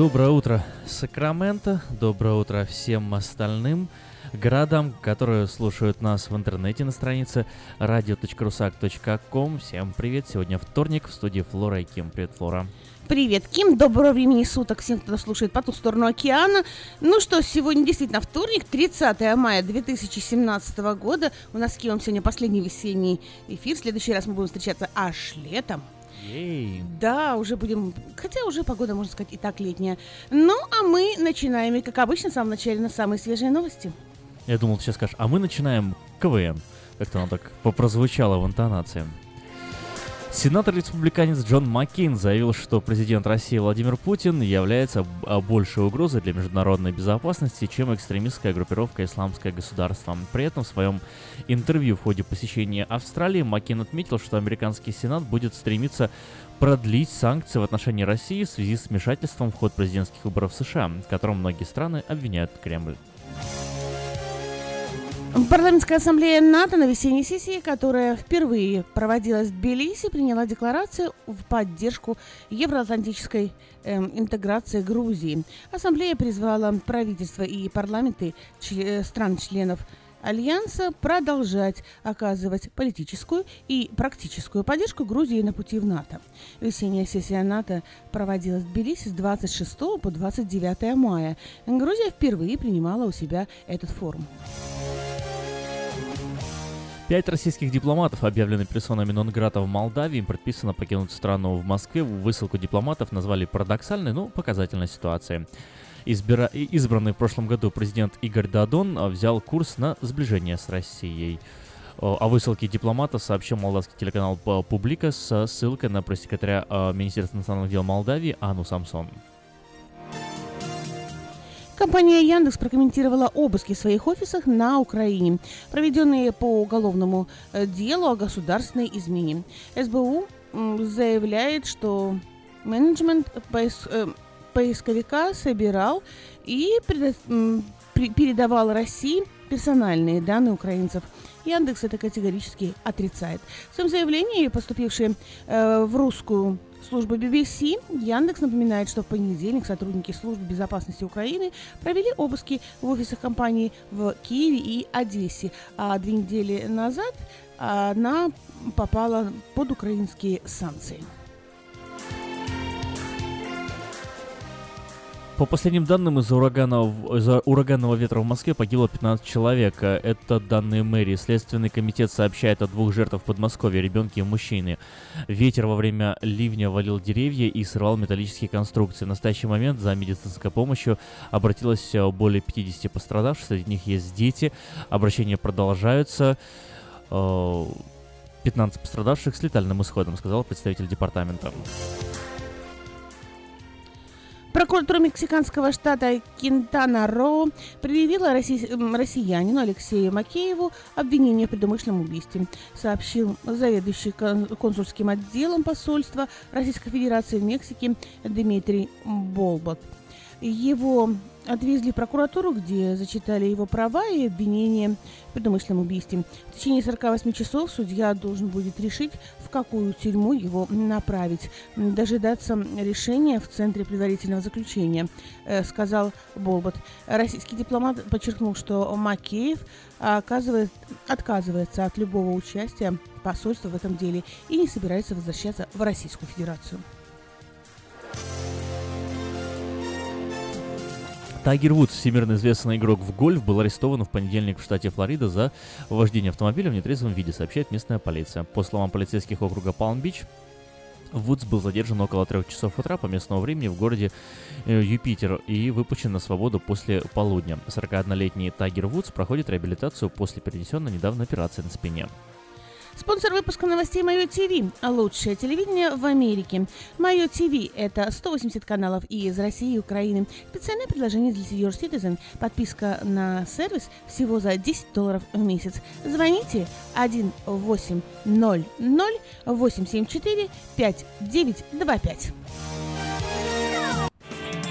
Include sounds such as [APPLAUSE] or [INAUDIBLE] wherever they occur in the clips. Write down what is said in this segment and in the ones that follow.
Доброе утро, Сакраменто. Доброе утро всем остальным городам, которые слушают нас в интернете на странице radio.rusak.com. Всем привет. Сегодня вторник в студии Флора и Ким. Привет, Флора. Привет, Ким. Доброго времени суток всем, кто слушает по ту сторону океана. Ну что, сегодня действительно вторник, 30 мая 2017 года. У нас с Кимом сегодня последний весенний эфир. В следующий раз мы будем встречаться аж летом. Ей. Да, уже будем, хотя уже погода, можно сказать, и так летняя. Ну, а мы начинаем, и как обычно, в самом начале на самые свежие новости. Я думал, ты сейчас скажешь, а мы начинаем КВН. Как-то оно так прозвучало в интонации. Сенатор-республиканец Джон Маккейн заявил, что президент России Владимир Путин является большей угрозой для международной безопасности, чем экстремистская группировка «Исламское государство». При этом в своем интервью в ходе посещения Австралии Маккейн отметил, что американский Сенат будет стремиться продлить санкции в отношении России в связи с вмешательством в ход президентских выборов США, в котором многие страны обвиняют Кремль. Парламентская ассамблея НАТО на весенней сессии, которая впервые проводилась в Тбилиси, приняла декларацию в поддержку евроатлантической э, интеграции Грузии. Ассамблея призвала правительства и парламенты член, стран-членов Альянса продолжать оказывать политическую и практическую поддержку Грузии на пути в НАТО. Весенняя сессия НАТО проводилась в Тбилиси с 26 по 29 мая. Грузия впервые принимала у себя этот форум. Пять российских дипломатов объявлены персонами Нонграта в Молдавии. Им предписано покинуть страну в Москве. Высылку дипломатов назвали парадоксальной, но показательной ситуацией. Избира... Избранный в прошлом году президент Игорь Дадон а, взял курс на сближение с Россией. О высылке дипломатов сообщил молдавский телеканал «Публика» с ссылкой на пресс-секретаря а, Министерства иностранных дел Молдавии Ану Самсон. Компания Яндекс прокомментировала обыски в своих офисах на Украине, проведенные по уголовному э, делу о государственной измене. СБУ заявляет, что менеджмент поисковика собирал и передавал России персональные данные украинцев. Яндекс это категорически отрицает. В своем заявлении, поступившее э, в русскую службу BBC, Яндекс напоминает, что в понедельник сотрудники службы безопасности Украины провели обыски в офисах компании в Киеве и Одессе, а две недели назад она попала под украинские санкции. По последним данным, из-за ураганного, из ураганного ветра в Москве погибло 15 человек. Это данные мэрии. Следственный комитет сообщает о двух жертвах в Подмосковье, ребенке и мужчине. Ветер во время ливня валил деревья и срывал металлические конструкции. В настоящий момент за медицинской помощью обратилось более 50 пострадавших, среди них есть дети. Обращения продолжаются. 15 э, пострадавших с летальным исходом, сказал представитель департамента. Прокуратура мексиканского штата Кентана-Роо предъявила россий... россиянину Алексею Макееву обвинение в предумышленном убийстве, сообщил заведующий консульским отделом посольства Российской Федерации в Мексике Дмитрий Болбот. Его отвезли в прокуратуру, где зачитали его права и обвинения в предумышленном убийстве. В течение 48 часов судья должен будет решить, в какую тюрьму его направить. Дожидаться решения в Центре предварительного заключения, э, сказал Болбот. Российский дипломат подчеркнул, что Макеев оказывает, отказывается от любого участия посольства в этом деле и не собирается возвращаться в Российскую Федерацию. Тайгер Вудс, всемирно известный игрок в гольф, был арестован в понедельник в штате Флорида за вождение автомобиля в нетрезвом виде, сообщает местная полиция. По словам полицейских округа Палм-Бич, Вудс был задержан около трех часов утра по местному времени в городе э, Юпитер и выпущен на свободу после полудня. 41-летний Тайгер Вудс проходит реабилитацию после перенесенной недавно операции на спине. Спонсор выпуска новостей Мое ТВ. Лучшее телевидение в Америке. Мое ТВ – это 180 каналов и из России и Украины. Специальное предложение для Senior Citizen. Подписка на сервис всего за 10 долларов в месяц. Звоните 1 800 874 5925.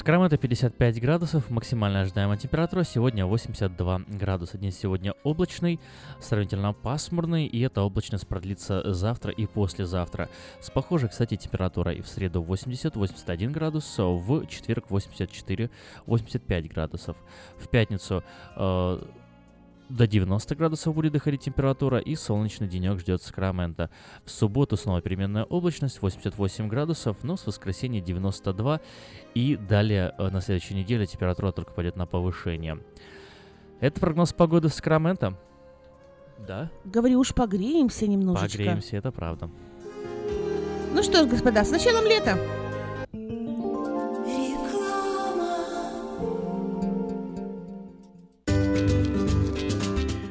Сакраменто 55 градусов, максимальная ожидаемая температура сегодня 82 градуса. День сегодня облачный, сравнительно пасмурный, и эта облачность продлится завтра и послезавтра. С похожей, кстати, температурой в среду 80-81 градус, в четверг 84-85 градусов. В пятницу э, до 90 градусов будет доходить температура и солнечный денек ждет Сакраменто. В субботу снова переменная облачность 88 градусов, но с воскресенья 92 и далее э, на следующей неделе температура только пойдет на повышение. Это прогноз погоды в Сакраменто. Да? Говорю, уж погреемся немножечко. Погреемся, это правда. Ну что ж, господа, с началом лета!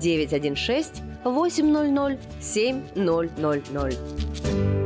916 800 7000.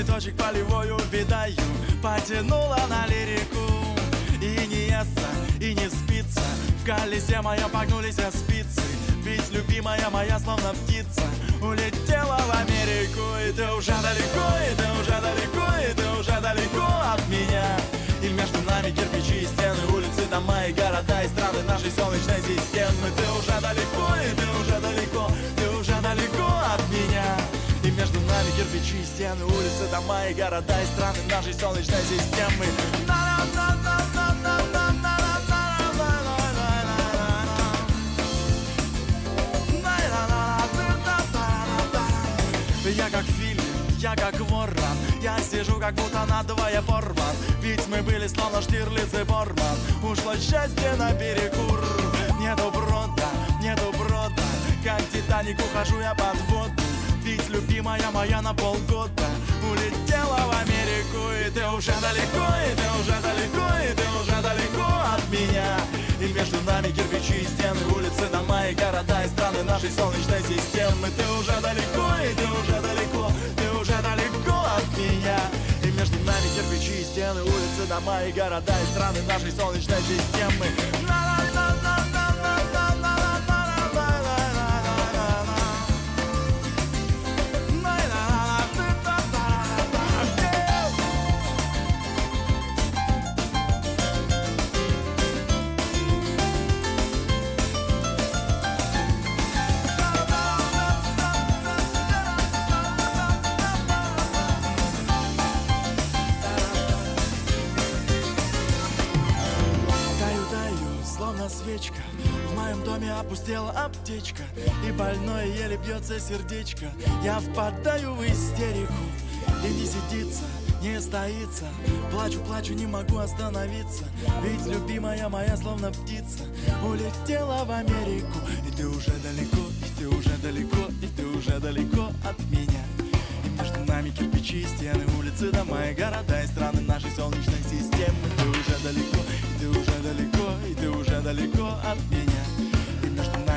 Цветочек полевой увидаю, потянула на лирику И не естся, и не спится, в колесе моем погнулись спицы Ведь любимая моя словно птица. Улетела в Америку И ты уже далеко, и ты уже далеко, и ты уже далеко от меня. И между нами кирпичи и стены, улицы, дома и города и страны нашей солнечной системы. Ты уже далеко, и ты уже далеко, ты уже далеко от меня нами кирпичи и стены, улицы, дома и города и страны нашей солнечной системы. Я как в я как ворон Я сижу как будто надвое порван. Ведь мы были словно Штирлиц и Борман. Ушло счастье на перекур Нету брода, нету брода. Как Титаник ухожу я под воду Ведь любимая моя на полгода Улетела в Америку И ты уже далеко, и ты уже далеко И ты уже далеко от меня. И между нами кирпичи и стены Улицы, дома и города и страны нашей солнечной системы. Ты уже далеко, и ты уже далеко Ты уже далеко от меня. И между нами кирпичи и стены Улицы, дома и города и страны нашей солнечной системы доме опустела аптечка И больное еле бьется сердечко. Я впадаю в истерику И не сидится, не стоится. Плачу, плачу, не могу остановиться Ведь любимая моя словно птица Улетела в Америку. И ты уже далеко, и ты уже далеко И ты уже далеко от меня. И между нами кирпичи, стены, улицы, дома и города И страны нашей солнечной системы. Ты уже далеко, и ты уже далеко И ты уже далеко от меня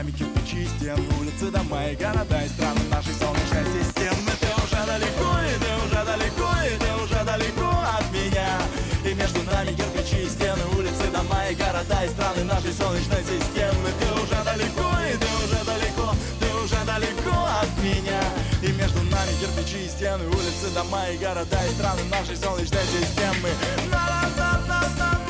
нами кирпичи, стены, улицы, дома и города И страны нашей солнечной системы. Ты уже далеко, и ты уже далеко И ты уже далеко от меня. И между нами кирпичи, стены, улицы, дома и города И страны нашей солнечной системы. Ты уже далеко, и ты уже далеко Ты уже далеко от меня. И между нами кирпичи, стены, улицы, дома и города И страны нашей солнечной системы. Доброе,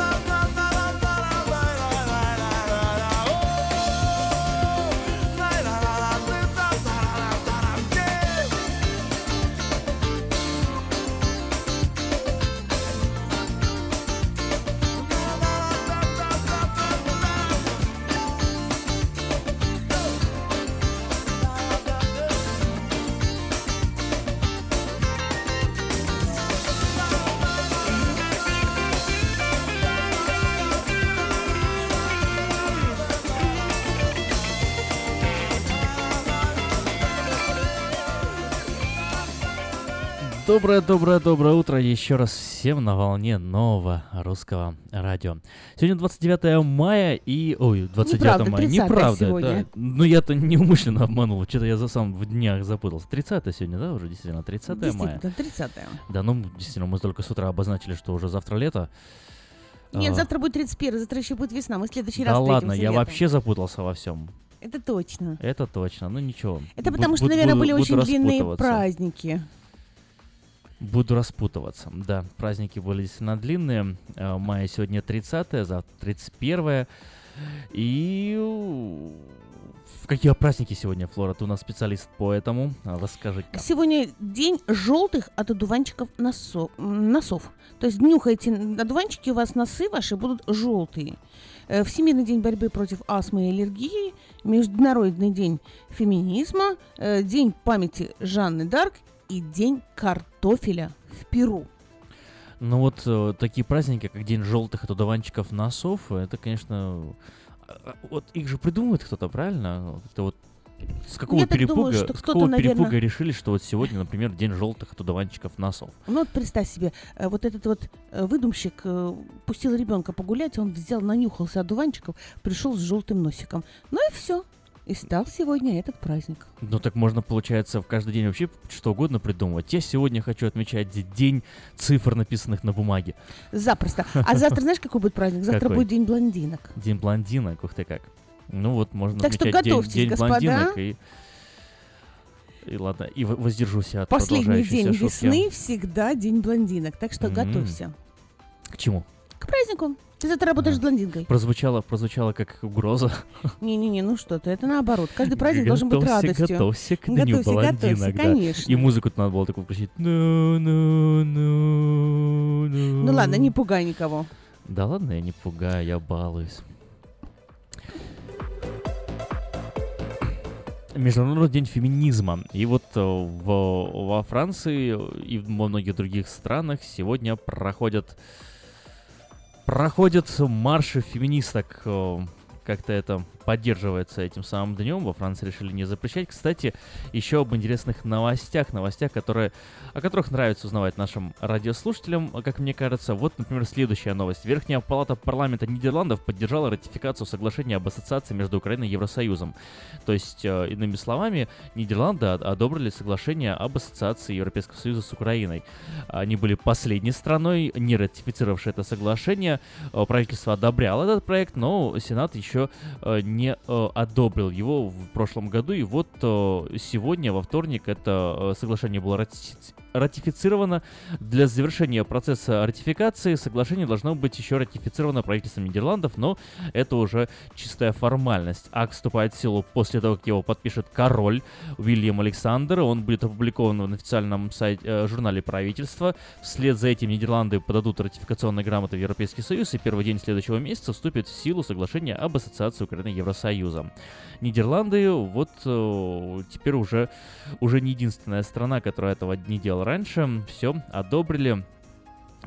доброе, доброе утро еще раз всем на волне нового русского радио. Сегодня 29 мая и... Ой, 29 Неправда, мая. 30 Неправда, сегодня. да. Ну я-то неумышленно обманул. Что-то я за сам в днях запутался. 30 сегодня, да, уже действительно? 30 мая. Действительно, 30 Да, ну, действительно, мы только с утра обозначили, что уже завтра лето. Нет, А, завтра будет 31, завтра еще будет весна. Мы в следующий Да раз ладно, встретимся я летом. вообще запутался во всем. Это точно. Это точно, ну ничего. Это потому что, бу- наверное, были очень длинные праздники. Буду распутываться. Да, праздники были действительно длинные. Э, Мая сегодня 30 завтра 31 И в какие праздники сегодня, Флора? Ты у нас специалист по этому. А, Расскажи-ка. Сегодня день желтых от одуванчиков носо- носов. То есть нюхайте одуванчики, у вас носы ваши будут желтые. Э, Всемирный день борьбы против астмы и аллергии, Международный день феминизма, э, День памяти Жанны Дарк и День картофеля в Перу. Ну вот э, такие праздники, как День желтых одуванчиков носов, это, конечно... а, а, Вот их же придумывает кто-то, правильно? Это вот с какого Я перепуга, думаю, что с какого наверно- перепуга решили, что вот сегодня, например, День желтых одуванчиков носов? Ну вот представь себе, э, вот этот вот э, выдумщик пустил ребенка погулять, он взял, нанюхался одуванчиков, пришел с желтым носиком. Ну и все. И стал сегодня этот праздник. Ну так можно, получается, в каждый день вообще что угодно придумывать. Я сегодня хочу отмечать день цифр, написанных на бумаге. Запросто. А завтра знаешь, какой будет праздник? Завтра Какой? будет день блондинок. День блондинок, ух ты как. Ну вот, можно Так что отмечать день, готовьтесь, день господа. блондинок и... И ладно, и воздержусь от Последний день шутки. весны всегда день блондинок. Так что М. готовься. К чему? К празднику. Ты завтра работаешь А. блондинкой. Прозвучало, прозвучало как угроза. [LAUGHS] Не-не-не, ну что ты, это наоборот. Каждый праздник должен быть Готовься, радостью. Готовься к дню Готовься, готовься, блондинок, да. конечно. И музыку надо было такую включить. Ну, ну, ну, ну. Ну ладно, не пугай никого. Да ладно, я не пугаю, я балуюсь. Международный день феминизма. И вот э, в, во Франции и во многих других странах сегодня проходят проходят марши феминисток. э, Как-то это поддерживается этим самым днем. Во Франции решили не запрещать. Кстати, еще об интересных новостях, новостях, которые, о которых нравится узнавать нашим радиослушателям, как мне кажется. Вот, например, следующая новость. Верхняя палата парламента Нидерландов поддержала ратификацию соглашения об ассоциации между Украиной и Евросоюзом. То есть, э, иными словами, Нидерланды од- одобрили соглашение об ассоциации Европейского Союза с Украиной. Они были последней страной, не ратифицировавшей это соглашение. Э, Правительство одобряло этот проект, но Сенат еще э, не э, одобрил его в прошлом году. И вот э, сегодня, во вторник, это э, соглашение было ратифицировано ратифицировано. Для завершения процесса ратификации соглашение должно быть еще ратифицировано правительством Нидерландов, но это уже чистая формальность. Акт вступает в силу после того, как его подпишет король Уильям Александр. Он будет опубликован в официальном сайте, э, журнале правительства. Вслед за этим Нидерланды подадут ратификационные грамоты в Европейский Союз, и первый день следующего месяца вступит в силу соглашение об ассоциации Украины и Евросоюза. Нидерланды вот э, теперь уже, уже не единственная страна, которая этого не делала раньше. Все, одобрили.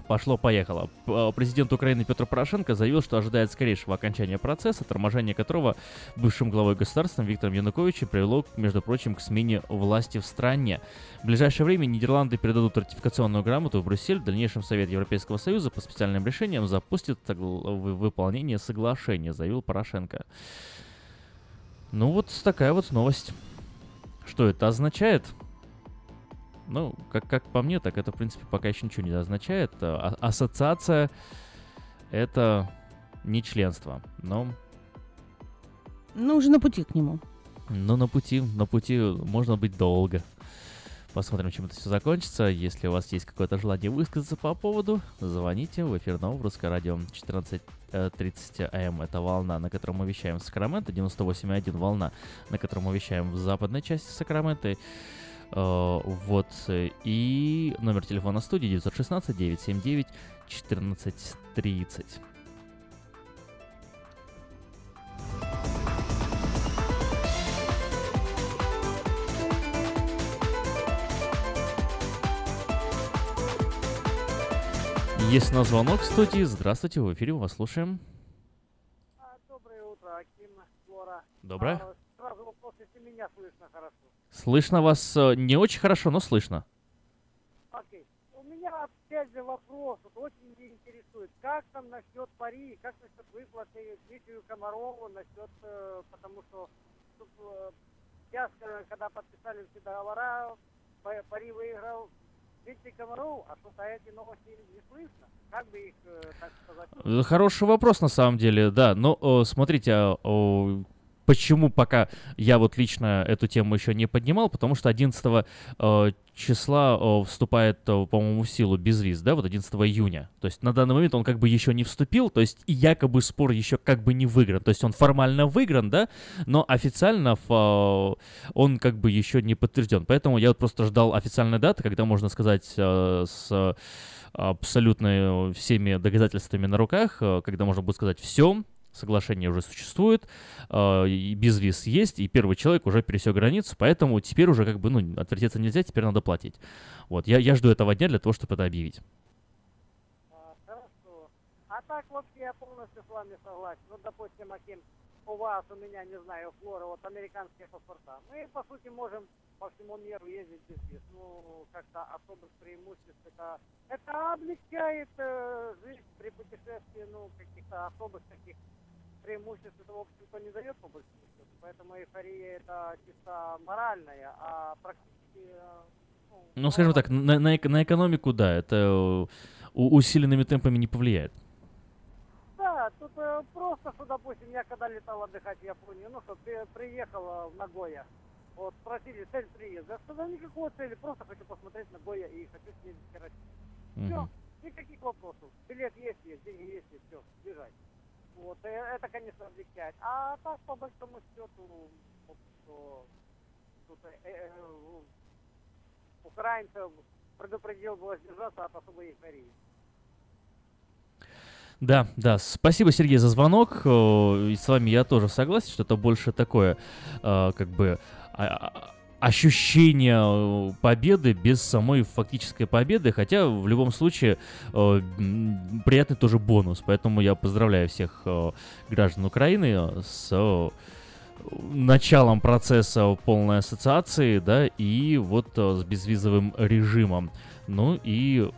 Пошло-поехало. Э, президент Украины Петр Порошенко заявил, что ожидает скорейшего окончания процесса, торможение которого бывшим главой государства Виктором Януковичем привело, между прочим, к смене власти в стране. В ближайшее время Нидерланды передадут ратификационную грамоту в Брюссель. В дальнейшем Совет Европейского Союза по специальным решениям запустит выполнение соглашения, заявил Порошенко. Ну вот такая вот новость. Что это означает? Ну, как, как по мне, так это, в принципе, пока еще ничего не означает. А, ассоциация — это не членство, но... Ну, уже на пути к нему. Ну, на пути, на пути можно быть долго. Посмотрим, чем это все закончится. Если у вас есть какое-то желание высказаться по поводу, звоните в эфир Нового Русское радио 14.30 АМ. Это волна, на которой мы вещаем в Сакраменто. 98.1 волна, на которой мы вещаем в западной части Сакрамента. Uh, вот. И номер телефона студии 916 979 1430. Есть на звонок в студии. Здравствуйте, в эфире, вас слушаем. А, доброе утро, Аким, Флора. Доброе. А, сразу вопрос, если меня слышно хорошо. Слышно вас э, не очень хорошо, но слышно. Окей. У меня опять же вопрос, вот очень меня интересует. Как там насчет пари, как насчет выплаты Дмитрию Комарову, насчет, э, потому что тут, э, сейчас, когда подписали все договора, пари выиграл Дмитрий Комаров, а что-то эти новости не слышно. Как бы их, э, так сказать... Э, хороший вопрос на самом деле, да. Но э, смотрите, а, почему пока я вот лично эту тему еще не поднимал, потому что 11 числа о, вступает, по-моему, в силу безвиз, да, вот 11 июня. То есть на данный момент он как бы еще не вступил, то есть якобы спор еще как бы не выигран. То есть он формально выигран, да, но официально о, он как бы еще не подтвержден. Поэтому я вот просто ждал официальной даты, когда можно сказать э, с абсолютно всеми доказательствами на руках, э, когда можно будет сказать все, соглашение уже существует, э, и безвиз есть, и первый человек уже пересек границу, поэтому теперь уже как бы, ну, отвертеться нельзя, теперь надо платить. Вот, я, я жду этого дня для того, чтобы это объявить. А, хорошо. А так вообще я полностью с вами согласен. Ну, допустим, Аким, у вас, у меня, не знаю, Флора, вот американские паспорта. Мы, по сути, можем по всему миру ездить без виз. Ну, как-то особых преимуществ это, это облегчает э, жизнь при путешествии, ну, каких-то особых таких преимуществ это, в общем-то, не дает по большому счету. Поэтому эйфория это чисто моральная, а практически... Э, ну, ну скажем так, на, на, на экономику, да, это э, усиленными темпами не повлияет. Да, тут э, просто, что, допустим, я когда летал отдыхать в Японию, ну что, при, приехал в Нагоя, вот, спросили цель приезда. Я сказал, никакой цели, просто хочу посмотреть Нагоя и хочу в Карачи. Все, никаких вопросов. Билет есть, есть, деньги есть, и все, бежать. Вот, это, конечно, облегчает. А так, по большому счету, что тут э, э, украинцев предупредил было сдержаться от особой эйфории. Да, да, спасибо, Сергей, за звонок. И с вами я тоже согласен, что это больше такое, э, как бы, а, ощущение э, победы без самой фактической победы, хотя в любом случае э, приятный тоже бонус, поэтому я поздравляю всех э, граждан Украины с э, началом процесса полной ассоциации, да, и вот э, с безвизовым режимом. Ну и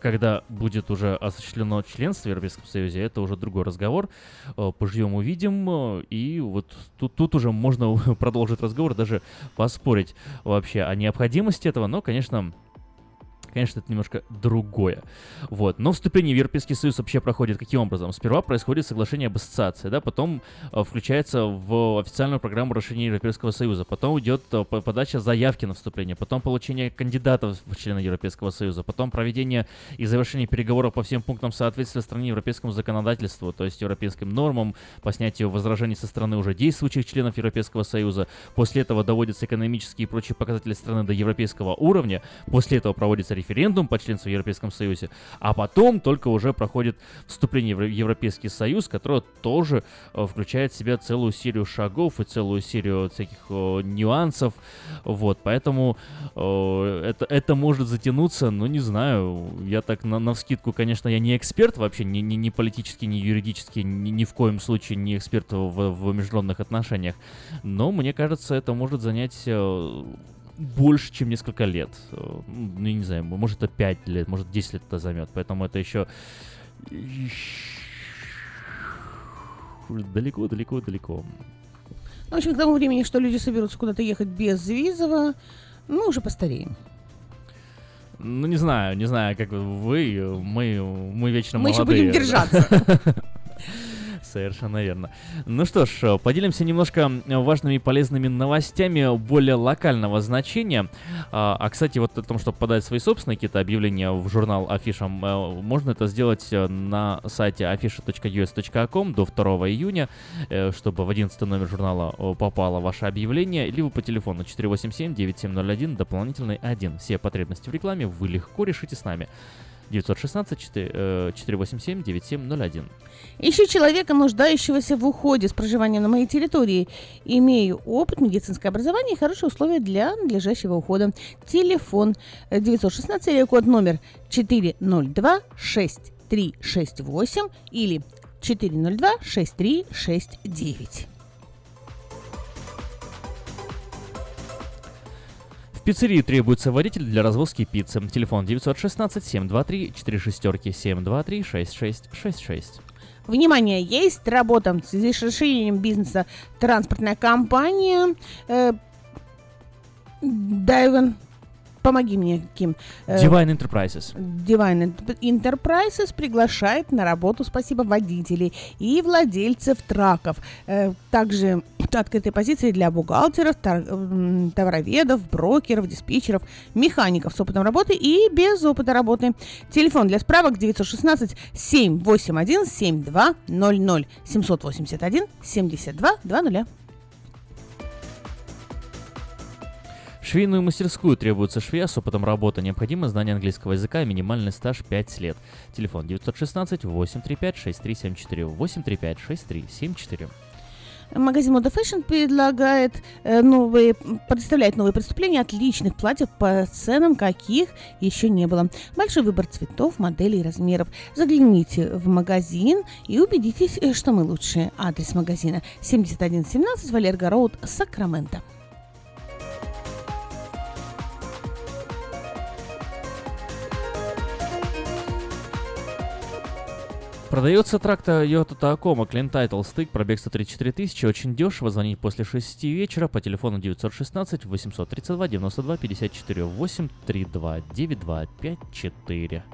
когда будет уже осуществлено членство в Европейском Союзе, это уже другой разговор. Э, поживем, увидим. Э, и вот тут, тут уже можно [LAUGHS] продолжить разговор, даже поспорить вообще о необходимости этого. Но, конечно, конечно, это немножко другое. Вот. Но вступление в Европейский Союз вообще проходит каким образом? Сперва происходит соглашение об ассоциации, да, потом э, включается в официальную программу расширения Европейского Союза, потом идет э, подача заявки на вступление, потом получение кандидатов в члены Европейского Союза, потом проведение и завершение переговоров по всем пунктам соответствия стране европейскому законодательству, то есть европейским нормам, по снятию возражений со стороны уже действующих членов Европейского Союза. После этого доводятся экономические и прочие показатели страны до европейского уровня. После этого проводится референдум по членству в Европейском Союзе. А потом только уже проходит вступление в Европейский Союз, которое тоже э, включает в себя целую серию шагов и целую серию всяких э, нюансов. Вот, поэтому э, это, это может затянуться, ну не знаю, я так на, на вскидку, конечно, я не эксперт вообще, ни, ни, ни политически, ни юридически, ни, ни в коем случае не эксперт в, в международных отношениях. Но мне кажется, это может занять больше, чем несколько лет. Ну, не знаю, может это 5 лет, может 10 лет это займет. Поэтому это еще далеко, далеко, далеко. В общем, к тому времени, что люди соберутся куда-то ехать без визового, мы уже постареем. Ну, не знаю, не знаю, как вы, мы, мы вечно мы молодые. Мы еще будем держаться. [LAUGHS] Совершенно верно. Ну что ж, поделимся немножко важными и полезными новостями более локального значения. А, а кстати, вот о том, чтобы подать свои собственные какие-то объявления в журнал Афиша, можно это сделать э, на сайте afisha.us.com до 2 июня, э, чтобы в 11 номер журнала попало ваше объявление, либо по телефону 487-9701, дополнительный 1. Все потребности в рекламе вы легко решите с нами. 916-487-9701. Ищу человека, нуждающегося в уходе с проживанием на моей территории. Имею опыт, медицинское образование и хорошие условия для надлежащего ухода. Телефон 916, код номер 402 6368 или 402 6369. Пиццерии требуется водитель для развозки пиццы. Телефон 916 723 4 шестерки 723 6666. Внимание, есть работа в связи с расширением бизнеса транспортная компания э, Дайвен Помоги мне, Ким. Э, Divine Enterprises. Divine Enterprises приглашает на работу, спасибо, водителей и владельцев траков. Э, также открытые позиции для бухгалтеров, товароведов, брокеров, диспетчеров, механиков с опытом работы и без опыта работы. Телефон для справок 916 781 7200 781 72 20. швейную мастерскую требуется швея с опытом работы. Необходимо знание английского языка и минимальный стаж 5 лет. Телефон 916 835 6374 835 6374. Магазин Moda Fashion предлагает э, новые, представляет новые преступления отличных платьев по ценам, каких еще не было. Большой выбор цветов, моделей и размеров. Загляните в магазин и убедитесь, э, что мы лучшие. Адрес магазина 7117 Валерго Роуд, Сакраменто. Продается трак Toyota Tacoma Clean Title Stick, пробег 134 тысячи, очень дешево, звонить после 6 вечера по телефону 916 832 92 54 832 92 54.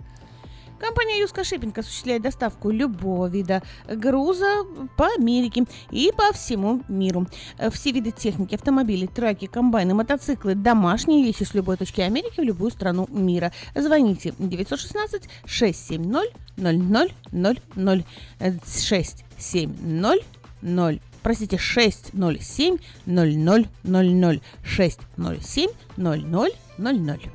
Компания Юска Шиппинг осуществляет доставку любого вида груза по Америке и по всему миру. Все виды техники, автомобили, траки, комбайны, мотоциклы, домашние вещи с любой точки Америки в любую страну мира. Звоните 916 670 0000 670 0 простите, 607 0000 607 0000.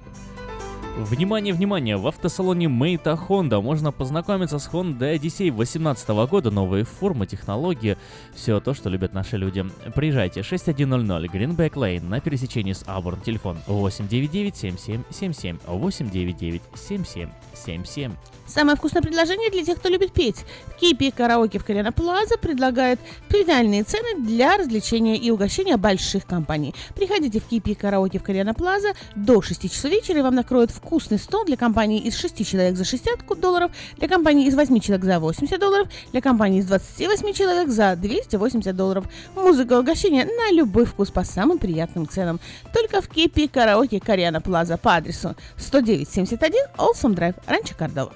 Внимание, внимание! В автосалоне Мейта Honda можно познакомиться с Honda Odyssey 2018 года, новые формы, технологии, все то, что любят наши люди. Приезжайте 6100 Greenback Lane на пересечении с Auburn, телефон 899 7777 899 7777. Самое вкусное предложение для тех, кто любит петь. Кипи караоке в Кориана Плаза предлагает премиальные цены для развлечения и угощения больших компаний. Приходите в Кипи караоке в Кориана Плаза до 6 часов вечера и вам накроют вкусный стол для компании из 6 человек за 60 долларов, для компании из 8 человек за 80 долларов, для компании из 28 человек за 280 долларов. Музыка угощения на любой вкус по самым приятным ценам. Только в Кипи Караоке Кориана Плаза по адресу 10971 Олсом Драйв, Ранчо Кордова.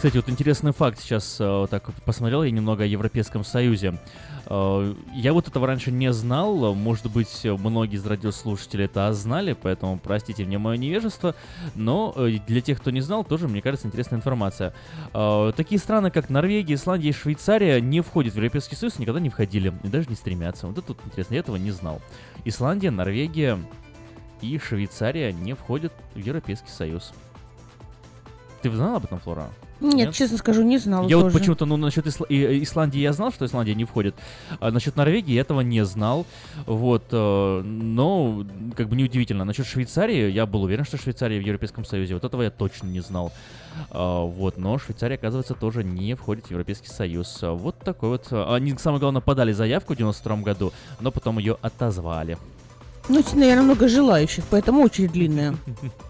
Кстати, вот интересный факт сейчас э, так посмотрел я немного о Европейском Союзе. Э, я вот этого раньше не знал, может быть, многие из радиослушателей это знали, поэтому простите мне мое невежество, но э, для тех, кто не знал, тоже, мне кажется, интересная информация. Такие страны, как Норвегия, Исландия и Швейцария не входят в Европейский Союз, никогда не входили и даже не стремятся. Вот это вот интересно, я этого не знал. Исландия, Норвегия и Швейцария не входят в Европейский Союз. Ты знал об этом, Флора? Нет, Нет, честно скажу, не знал. Я тоже. вот почему-то, ну, насчет Исла- Исландии я знал, что Исландия не входит. А насчет Норвегии я этого не знал. Вот, э, но, как бы неудивительно. Насчет Швейцарии я был уверен, что Швейцария в Европейском Союзе. Вот этого я точно не знал. А, вот, но Швейцария, оказывается, тоже не входит в Европейский Союз. Вот такой вот. Они, самое главное, подали заявку в 92 году, но потом ее отозвали. Ну, наверное, много желающих, поэтому очередь длинная. [LAUGHS]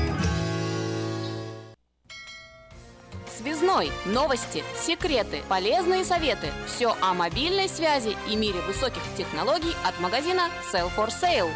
Связной. Новости, секреты, полезные советы. Все о мобильной связи и мире высоких технологий от магазина Sell for Sale.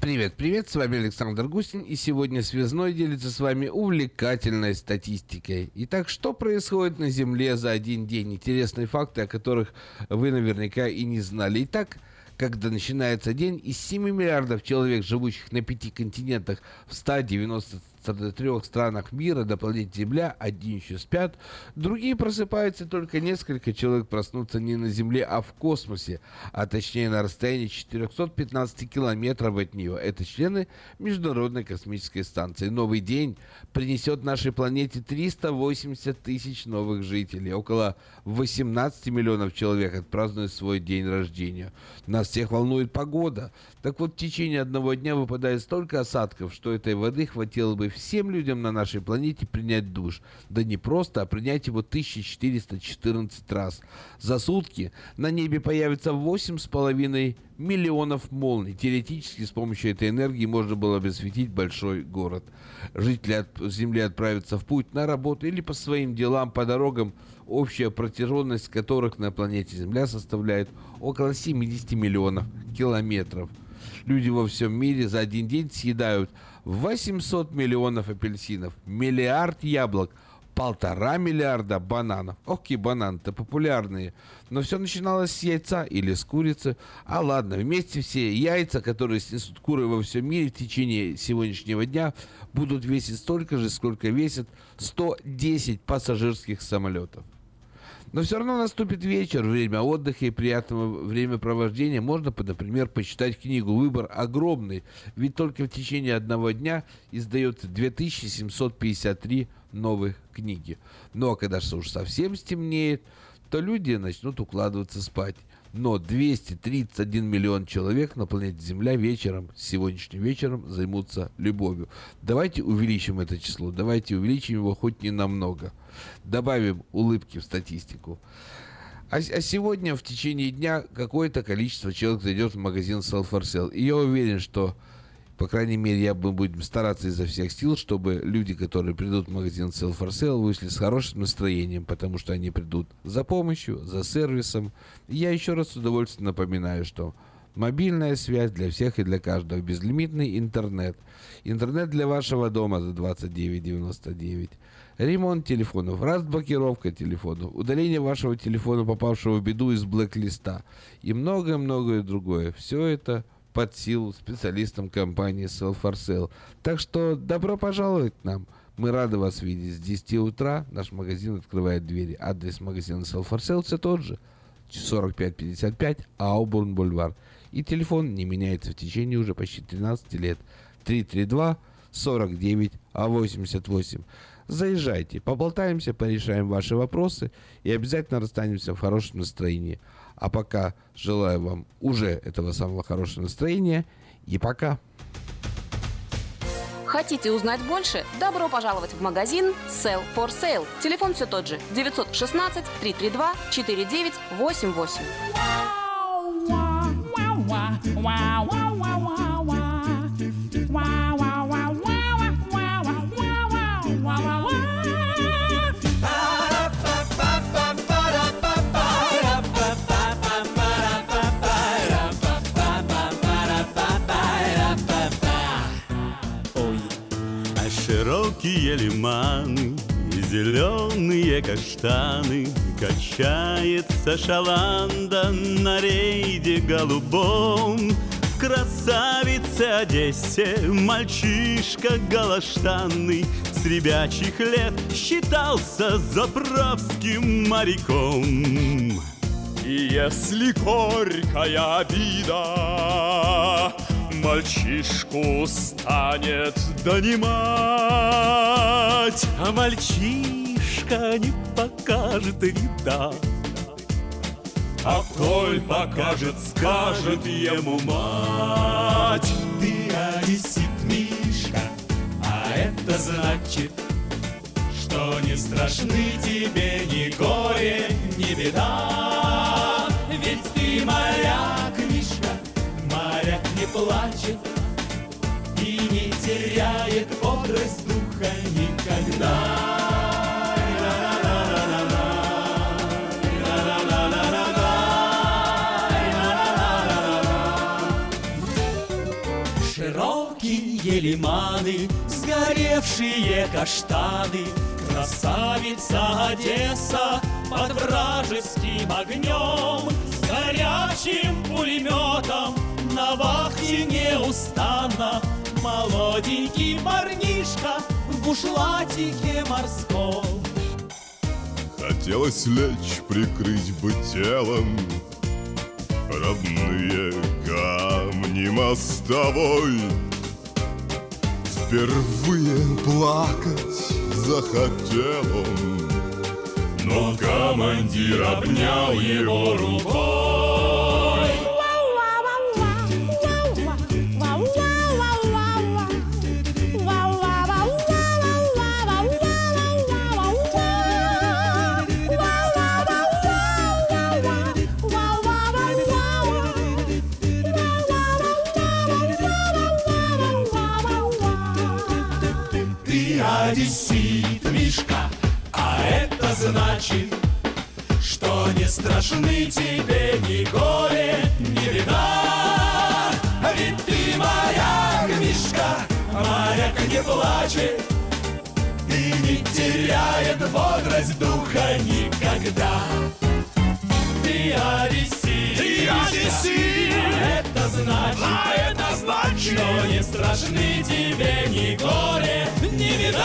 Привет, привет, с вами Александр Густин, и сегодня Связной делится с вами увлекательной статистикой. Итак, что происходит на Земле за один день? Интересные факты, о которых вы наверняка и не знали. Итак, когда начинается день, из 7 миллиардов человек, живущих на пяти континентах в 190 трех странах мира на планете Земля, одни еще спят, другие просыпаются, только несколько человек проснутся не на Земле, а в космосе, а точнее на расстоянии 415 километров от нее. Это члены Международной космической станции. Новый день принесет нашей планете 380 тысяч новых жителей. Около 18 миллионов человек отпразднуют свой день рождения. Нас всех волнует погода. Так вот, в течение одного дня выпадает столько осадков, что этой воды хватило бы всем людям на нашей планете принять душ. Да не просто, а принять его 1414 раз. За сутки на небе появится 8,5 миллионов молний. Теоретически с помощью этой энергии можно было бы осветить большой город. Жители от Земли отправятся в путь на работу или по своим делам по дорогам, общая протяженность которых на планете Земля составляет около 70 миллионов километров. Люди во всем мире за один день съедают 800 миллионов апельсинов, миллиард яблок, полтора миллиарда бананов. Окей, бананы-то популярные. Но все начиналось с яйца или с курицы. А ладно, вместе все яйца, которые снесут куры во всем мире в течение сегодняшнего дня, будут весить столько же, сколько весит 110 пассажирских самолетов. Но все равно наступит вечер, время отдыха и приятного времяпровождения. Можно, например, почитать книгу. Выбор огромный, ведь только в течение одного дня издается 2753 новых книги. Ну а когда же уж совсем стемнеет, то люди начнут укладываться спать. Но 231 миллион человек на планете Земля вечером, сегодняшним вечером, займутся любовью. Давайте увеличим это число, давайте увеличим его хоть не намного. Добавим улыбки в статистику. А, а сегодня в течение дня какое-то количество человек зайдет в магазин Self for Sale. И я уверен, что по крайней мере, я мы будем стараться изо всех сил, чтобы люди, которые придут в магазин Sell for Sale, вышли с хорошим настроением, потому что они придут за помощью, за сервисом. Я еще раз с удовольствием напоминаю, что мобильная связь для всех и для каждого, безлимитный интернет, интернет для вашего дома за 29,99, ремонт телефонов, разблокировка телефонов, удаление вашего телефона, попавшего в беду из блэк-листа. И многое-многое другое. Все это – под силу специалистам компании Sell for Sale. Так что добро пожаловать к нам. Мы рады вас видеть. С 10 утра наш магазин открывает двери. Адрес магазина Sell for Sale все тот же. 4555 Аубурн Бульвар. И телефон не меняется в течение уже почти 13 лет. 332 49 А88. Заезжайте, поболтаемся, порешаем ваши вопросы и обязательно расстанемся в хорошем настроении. А пока желаю вам уже этого самого хорошего настроения. И пока. Хотите узнать больше? Добро пожаловать в магазин Sell for Sale. Телефон все тот же 916 332 4988. Лиманы Зеленые каштаны Качается шаланда на рейде голубом. В красавице Одессе мальчишка галаштанный С ребячих лет считался заправским моряком. И если горькая обида мальчишку станет донимать А мальчишка не покажет вида. А коль покажет, скажет ему мать. Ты одессит, Мишка, а это значит Что не страшны тебе ни горе, ни беда. Ведь ты моряк, моряк не плачет И не теряет бодрость духа никогда Широкие лиманы, сгоревшие каштаны. Красавица Одесса под вражеским огнем С горячим пулеметом на вахте неустанно. Молоденький парнишка бушлатике морском. Хотелось лечь, прикрыть бы телом Родные камни мостовой Впервые плакать захотел он Но командир обнял его рукой значит, что не страшны тебе ни горе, ни беда. Ведь ты моряк, Мишка, моряк не плачет и не теряет бодрость духа никогда. Ты одессит, Ты одессит. а это значит, А это значит, что не страшны тебе ни горе, ни беда.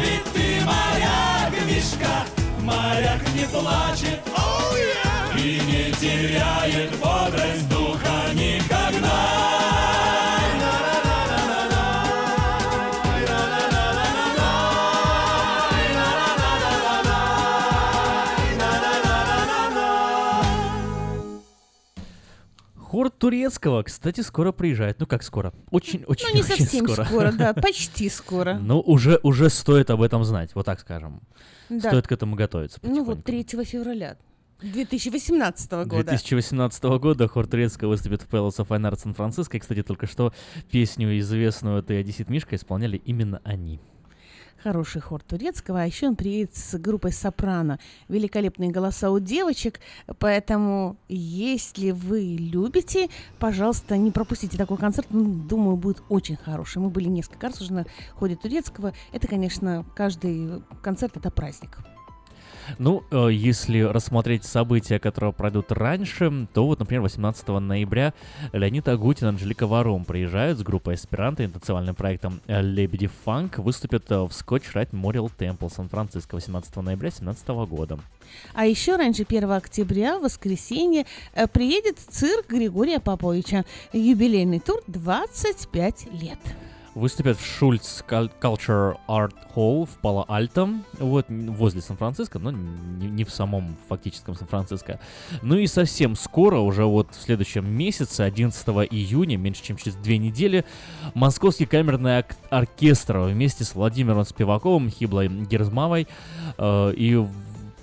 Ведь ты моряк, Мишка, моряк не плачет и не теряет бодрость духа никогда. Хор турецкого, кстати, скоро приезжает. Ну как скоро? Очень, очень, Ну, не очень совсем скоро. скоро, да, [LAUGHS] почти скоро. Ну, уже, уже стоит об этом знать, вот так скажем. Да. Стоит к этому готовиться. Ну вот 3 февраля 2018 года. 2018 года хор турецкого выступит в Palace of Fine Arts Сан-Франциско. И, кстати, только что песню известную «Ты одессит Мишка» исполняли именно они. Хороший хор турецкого, а еще он приедет с группой сопрано. Великолепные голоса у девочек, поэтому если вы любите, пожалуйста, не пропустите такой концерт. Ну, Думаю, будет очень хороший. Мы были несколько раз уже на ходе турецкого. Это, конечно, каждый концерт это праздник. Ну, э, если рассмотреть события, которые пройдут раньше, то вот, например, 18 ноября Леонид Агутин Анжелика Варум приезжают с группой Аспиранты и танцевальным проектом Лебеди Фанк, выступят э, в Scotch Rite Memorial Temple Сан-Франциско 18 ноября 2017 года. А еще раньше 1 октября, в воскресенье, э, приедет цирк Григория Поповича. Юбилейный тур 25 лет. Выступят в Шульц Culture Art Hall в Пало-Альто, вот, возле Сан-Франциско, но не, не в самом фактическом Сан-Франциско. Ну и совсем скоро, уже вот в следующем месяце, 11 июня, меньше чем через две недели, Московский камерный оркестр вместе с Владимиром Спиваковым, Хиблой Герзмавой э, и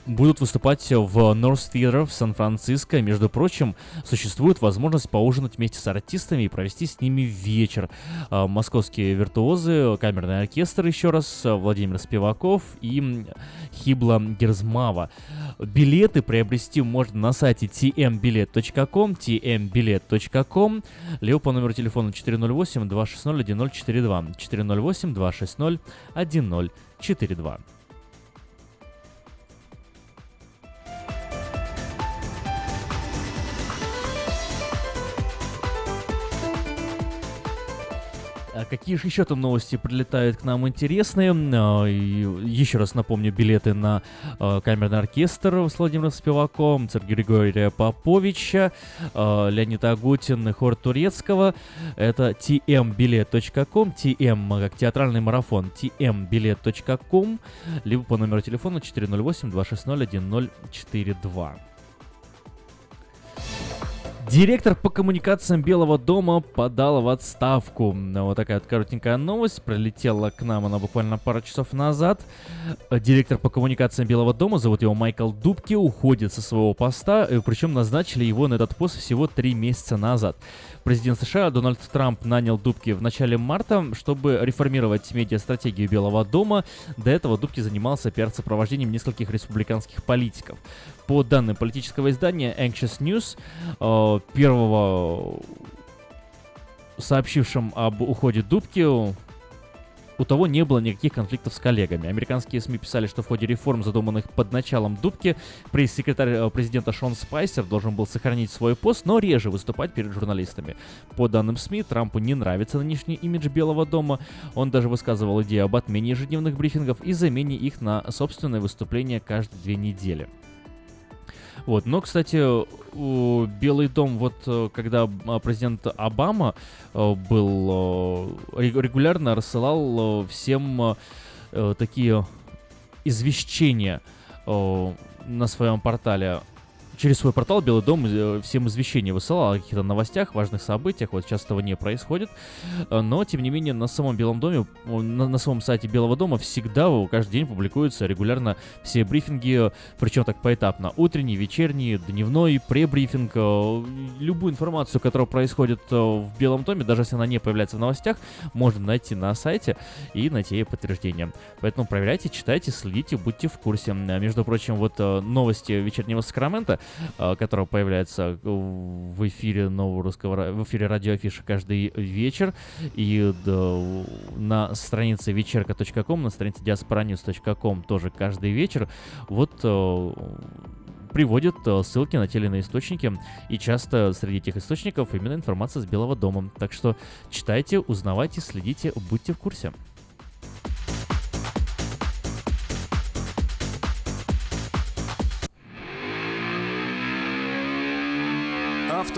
будут выступать в North Theater в Сан-Франциско. Между прочим, существует возможность поужинать вместе с артистами и провести с ними вечер. А, Московские виртуозы, камерный оркестр еще раз, Владимир Спиваков и Хибла Герзмава. Билеты приобрести можно на сайте tmbilet.com, tmbilet.com, либо по номеру телефона 408-260-1042, 408-260-1042. А Какие же еще там новости прилетают к нам интересные? А, Еще раз напомню, билеты на а, камерный оркестр с Владимиром Спиваком, царь Григория Поповича, а, Леонид Агутин и хор турецкого. Это tmbilet.com, tm как театральный марафон, tmbilet.com, либо по номеру телефона 408-260-1042. Директор по коммуникациям Белого дома подал в отставку. Вот такая вот коротенькая новость. Пролетела к нам она буквально пару часов назад. Директор по коммуникациям Белого дома, зовут его Майкл Дубки, уходит со своего поста. э, Причем назначили его на этот пост всего три месяца назад. Президент США Дональд Трамп нанял Дубки в начале марта, чтобы реформировать медиастратегию Белого дома. До этого Дубки занимался пиар-сопровождением нескольких республиканских политиков. По данным политического издания Anxious News, э, первого сообщившим об уходе Дубки у того не было никаких конфликтов с коллегами. Американские СМИ писали, что в ходе реформ, задуманных под началом Дубки, пресс-секретарь э, президента Шон Спайсер должен был сохранить свой пост, но реже выступать перед журналистами. По данным СМИ, Трампу не нравится нынешний имидж Белого дома. Он даже высказывал идею об отмене ежедневных брифингов и замене их на собственное выступление каждые две недели. Вот. Но, кстати, Белый дом, вот э, когда а, президент Обама э, был э, регулярно рассылал всем такие извещения на своем портале через свой портал Белый дом э, всем извещения высылал о каких-то новостях, важных событиях. Вот сейчас этого не происходит. Э, но, тем не менее, на самом Белом доме, на, на самом сайте Белого дома всегда каждый день публикуются регулярно все брифинги, причем так поэтапно. Утренний, вечерний, дневной, пребрифинг, э, любую информацию, которая происходит в Белом доме, даже если она не появляется в новостях, можно найти на сайте и найти ей подтверждение. Поэтому проверяйте, читайте, следите, будьте в курсе. Между прочим, вот новости вечернего Сакрамента Э, которая появляется в эфире нового русского, в эфире радиоафиша каждый вечер. И на странице вечерка.ком, на странице diasporanews.com тоже каждый вечер. Вот э, приводят э, ссылки на те или иные источники, и часто среди этих источников именно информация с Белого дома. Так что читайте, узнавайте, следите, будьте в курсе.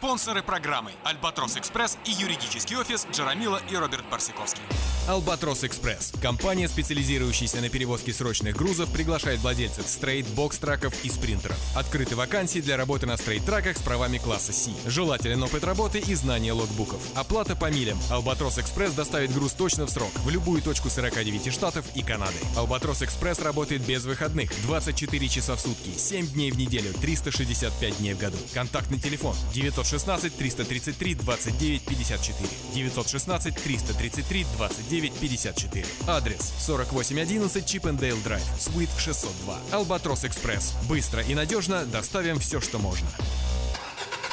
Спонсоры программы «Альбатрос Экспресс» и юридический офис Джарамила и Роберт Барсиковский. «Албатрос Экспресс» – компания, специализирующаяся на перевозке срочных грузов, приглашает владельцев стрейт, бокс-траков и спринтеров. Открыты вакансии для работы на стрейт-траках с правами класса C. Желателен опыт работы и знание логбуков. Оплата по милям. «Албатрос Экспресс» доставит груз точно в срок, в любую точку 49 штатов и Канады. «Албатрос Экспресс» работает без выходных, 24 часа в сутки, 7 дней в неделю, 365 дней в году. Контактный телефон 916 333 29 54 916 333 29 954. Адрес 4811 Чипендейл Драйв, Суит 602. Албатрос Экспресс. Быстро и надежно доставим все, что можно.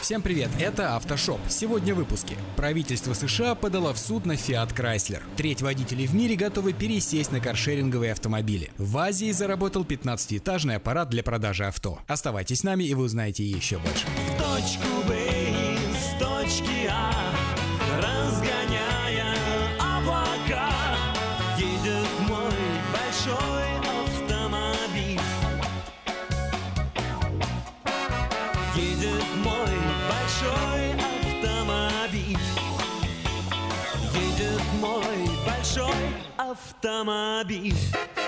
Всем привет, это Автошоп. Сегодня в выпуске. Правительство США подало в суд на Fiat Chrysler. Треть водителей в мире готовы пересесть на каршеринговые автомобили. В Азии заработал 15-этажный аппарат для продажи авто. Оставайтесь с нами и вы узнаете еще больше. В точку Б, с точки А, автомобиль.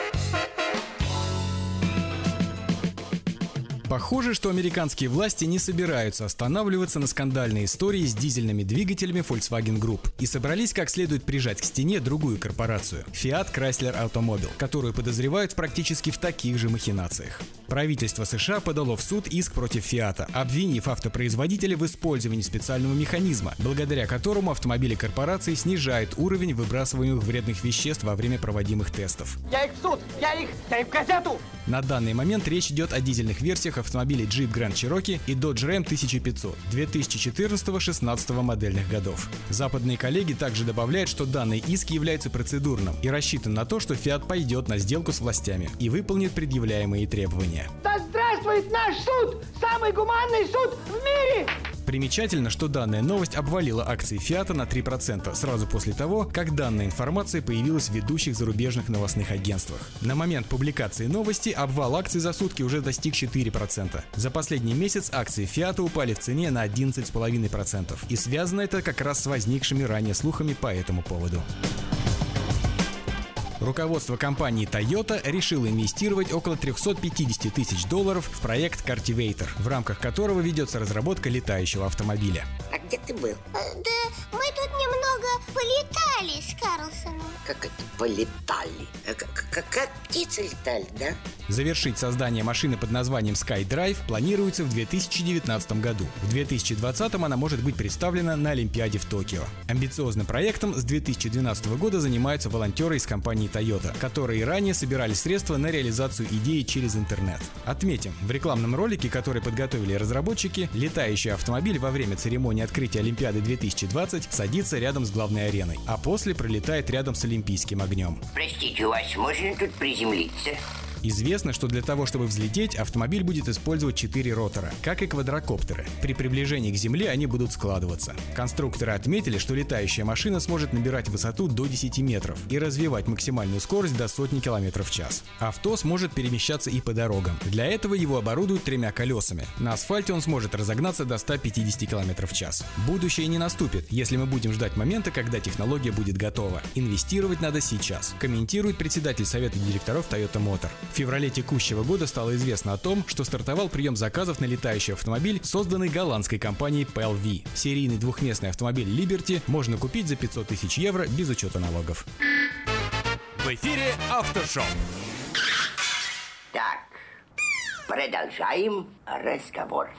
Похоже, что американские власти не собираются останавливаться на скандальной истории с дизельными двигателями Volkswagen Group и собрались как следует прижать к стене другую корпорацию – Fiat Chrysler Automobile, которую подозревают практически в таких же махинациях. Правительство США подало в суд иск против Фиата, обвинив автопроизводителя в использовании специального механизма, благодаря которому автомобили корпорации снижают уровень выбрасываемых вредных веществ во время проводимых тестов. Я их в суд! Я их! Дай в газету! На данный момент речь идет о дизельных версиях автомобилей Jeep Grand Cherokee и Dodge Ram 1500 2014-16 модельных годов. Западные коллеги также добавляют, что данный иск является процедурным и рассчитан на то, что Fiat пойдет на сделку с властями и выполнит предъявляемые требования. Да здравствует наш суд! Самый гуманный суд в мире! Примечательно, что данная новость обвалила акции Фиата на 3% сразу после того, как данная информация появилась в ведущих зарубежных новостных агентствах. На момент публикации новости обвал акций за сутки уже достиг 4%. За последний месяц акции Фиата упали в цене на 11,5%. И связано это как раз с возникшими ранее слухами по этому поводу. Руководство компании Toyota решило инвестировать около 350 тысяч долларов в проект Cartivator, в рамках которого ведется разработка летающего автомобиля. А где ты был? Э, да мы тут немного полетали с Карлсоном. как это, полетали. Э, Как, как, как птицы летали, да? Завершить создание машины под названием SkyDrive планируется в 2019 году. В 2020 она может быть представлена на Олимпиаде в Токио. Амбициозным проектом с 2012 года занимаются волонтеры из компании Toyota, которые ранее собирали средства на реализацию идеи через интернет. Отметим, в рекламном ролике, который подготовили разработчики, летающий автомобиль во время церемонии открытия Олимпиады 2020 садится рядом с главной ареной, а после пролетает рядом с Олимпийским огнем. Простите, вас можно тут приземлиться? Известно, что для того, чтобы взлететь, автомобиль будет использовать четыре ротора, как и квадрокоптеры. При приближении к Земле они будут складываться. Конструкторы отметили, что летающая машина сможет набирать высоту до 10 метров и развивать максимальную скорость до сотни километров в час. Авто сможет перемещаться и по дорогам. Для этого его оборудуют тремя колесами. На асфальте он сможет разогнаться до 150 км в час. Будущее не наступит, если мы будем ждать момента, когда технология будет готова. Инвестировать надо сейчас, комментирует председатель совета директоров Toyota Motor. В феврале текущего года стало известно о том, что стартовал прием заказов на летающий автомобиль, созданный голландской компанией PLV. Серийный двухместный автомобиль Liberty можно купить за 500 тысяч евро без учета налогов. В эфире Автошоу. Так, продолжаем разговор.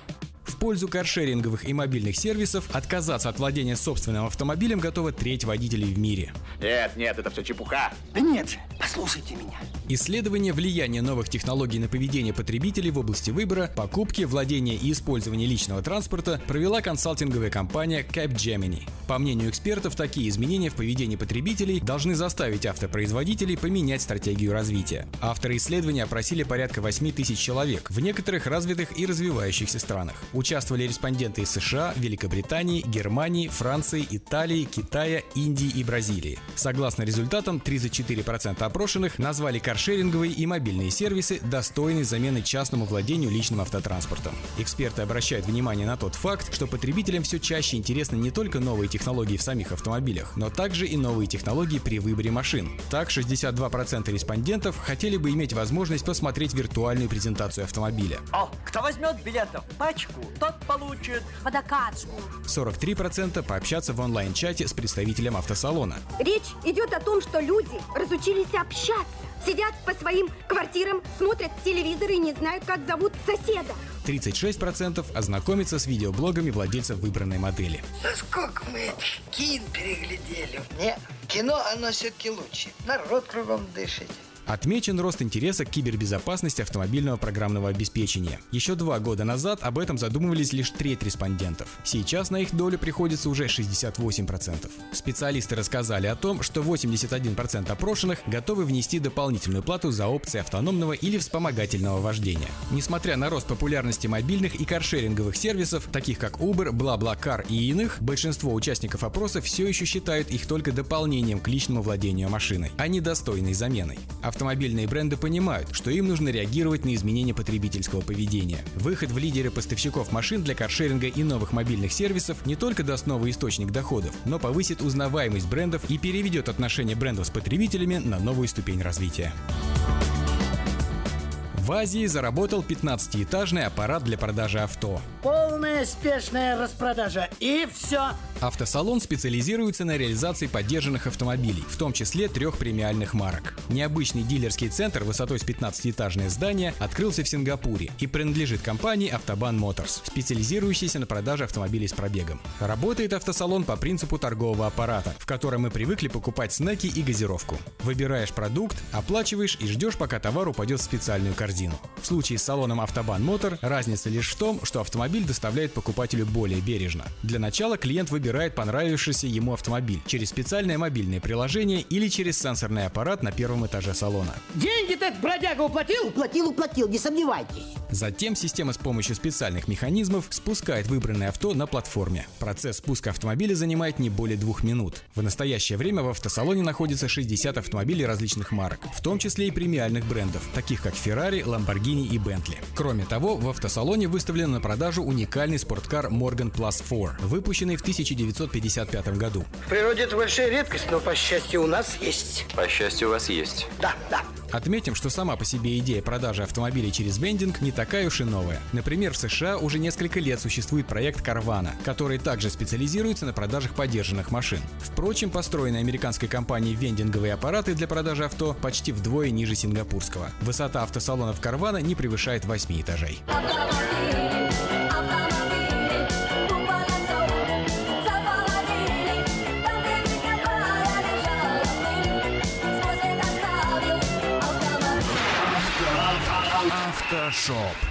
В пользу каршеринговых и мобильных сервисов отказаться от владения собственным автомобилем готова треть водителей в мире. Нет, нет, это все чепуха. Да нет, послушайте меня. Исследование влияния новых технологий на поведение потребителей в области выбора, покупки, владения и использования личного транспорта провела консалтинговая компания Capgemini. По мнению экспертов, такие изменения в поведении потребителей должны заставить автопроизводителей поменять стратегию развития. Авторы исследования опросили порядка 8 тысяч человек в некоторых развитых и развивающихся странах. Участвовали респонденты из США, Великобритании, Германии, Франции, Италии, Китая, Индии и Бразилии. Согласно результатам, 34% опрошенных назвали каршеринговые и мобильные сервисы достойной замены частному владению личным автотранспортом. Эксперты обращают внимание на тот факт, что потребителям все чаще интересны не только новые технологии в самих автомобилях, но также и новые технологии при выборе машин. Так, 62% респондентов хотели бы иметь возможность посмотреть виртуальную презентацию автомобиля. О, кто возьмет билетов пачку, тот получит водокачку. 43% пообщаться в онлайн-чате с представителем автосалона. Речь идет о том, что люди разучились общаться. Сидят по своим квартирам, смотрят телевизор и не знают, как зовут соседа. 36% ознакомиться с видеоблогами владельцев выбранной модели. Да сколько мы этих кин переглядели. Не, кино, оно все-таки лучше. Народ кругом дышит. Отмечен рост интереса к кибербезопасности автомобильного программного обеспечения. Еще два года назад об этом задумывались лишь треть респондентов. Сейчас на их долю приходится уже 68%. Специалисты рассказали о том, что 81% опрошенных готовы внести дополнительную плату за опции автономного или вспомогательного вождения. Несмотря на рост популярности мобильных и каршеринговых сервисов, таких как Uber, BlaBlaCar и иных, большинство участников опроса все еще считают их только дополнением к личному владению машиной, а не достойной заменой. Автомобильные бренды понимают, что им нужно реагировать на изменения потребительского поведения. Выход в лидеры поставщиков машин для каршеринга и новых мобильных сервисов не только даст новый источник доходов, но повысит узнаваемость брендов и переведет отношения брендов с потребителями на новую ступень развития. В Азии заработал 15-этажный аппарат для продажи авто. Полная спешная распродажа. И все. Автосалон специализируется на реализации поддержанных автомобилей, в том числе трех премиальных марок. Необычный дилерский центр высотой с 15-этажное здание открылся в Сингапуре и принадлежит компании Автобан Motors, специализирующейся на продаже автомобилей с пробегом. Работает автосалон по принципу торгового аппарата, в котором мы привыкли покупать снеки и газировку. Выбираешь продукт, оплачиваешь и ждешь, пока товар упадет в специальную корзину. В случае с салоном Автобан Мотор разница лишь в том, что автомобиль доставляет покупателю более бережно. Для начала клиент выбирает понравившийся ему автомобиль через специальное мобильное приложение или через сенсорный аппарат на первом этаже салона. Деньги-то этот бродяга уплатил? Уплатил, уплатил, не сомневайтесь. Затем система с помощью специальных механизмов спускает выбранное авто на платформе. Процесс спуска автомобиля занимает не более двух минут. В настоящее время в автосалоне находится 60 автомобилей различных марок, в том числе и премиальных брендов, таких как Ferrari, Lamborghini и Bentley. Кроме того, в автосалоне выставлен на продажу уникальный спорткар Morgan Plus 4, выпущенный в 1955 году. В природе это большая редкость, но по счастью у нас есть. По счастью, у вас есть. Да, да. Отметим, что сама по себе идея продажи автомобилей через вендинг не такая уж и новая. Например, в США уже несколько лет существует проект Carvana, который также специализируется на продажах подержанных машин. Впрочем, построенные американской компанией вендинговые аппараты для продажи авто почти вдвое ниже сингапурского. Высота автосалонов Carvana не превышает 8 этажей. Автошоп.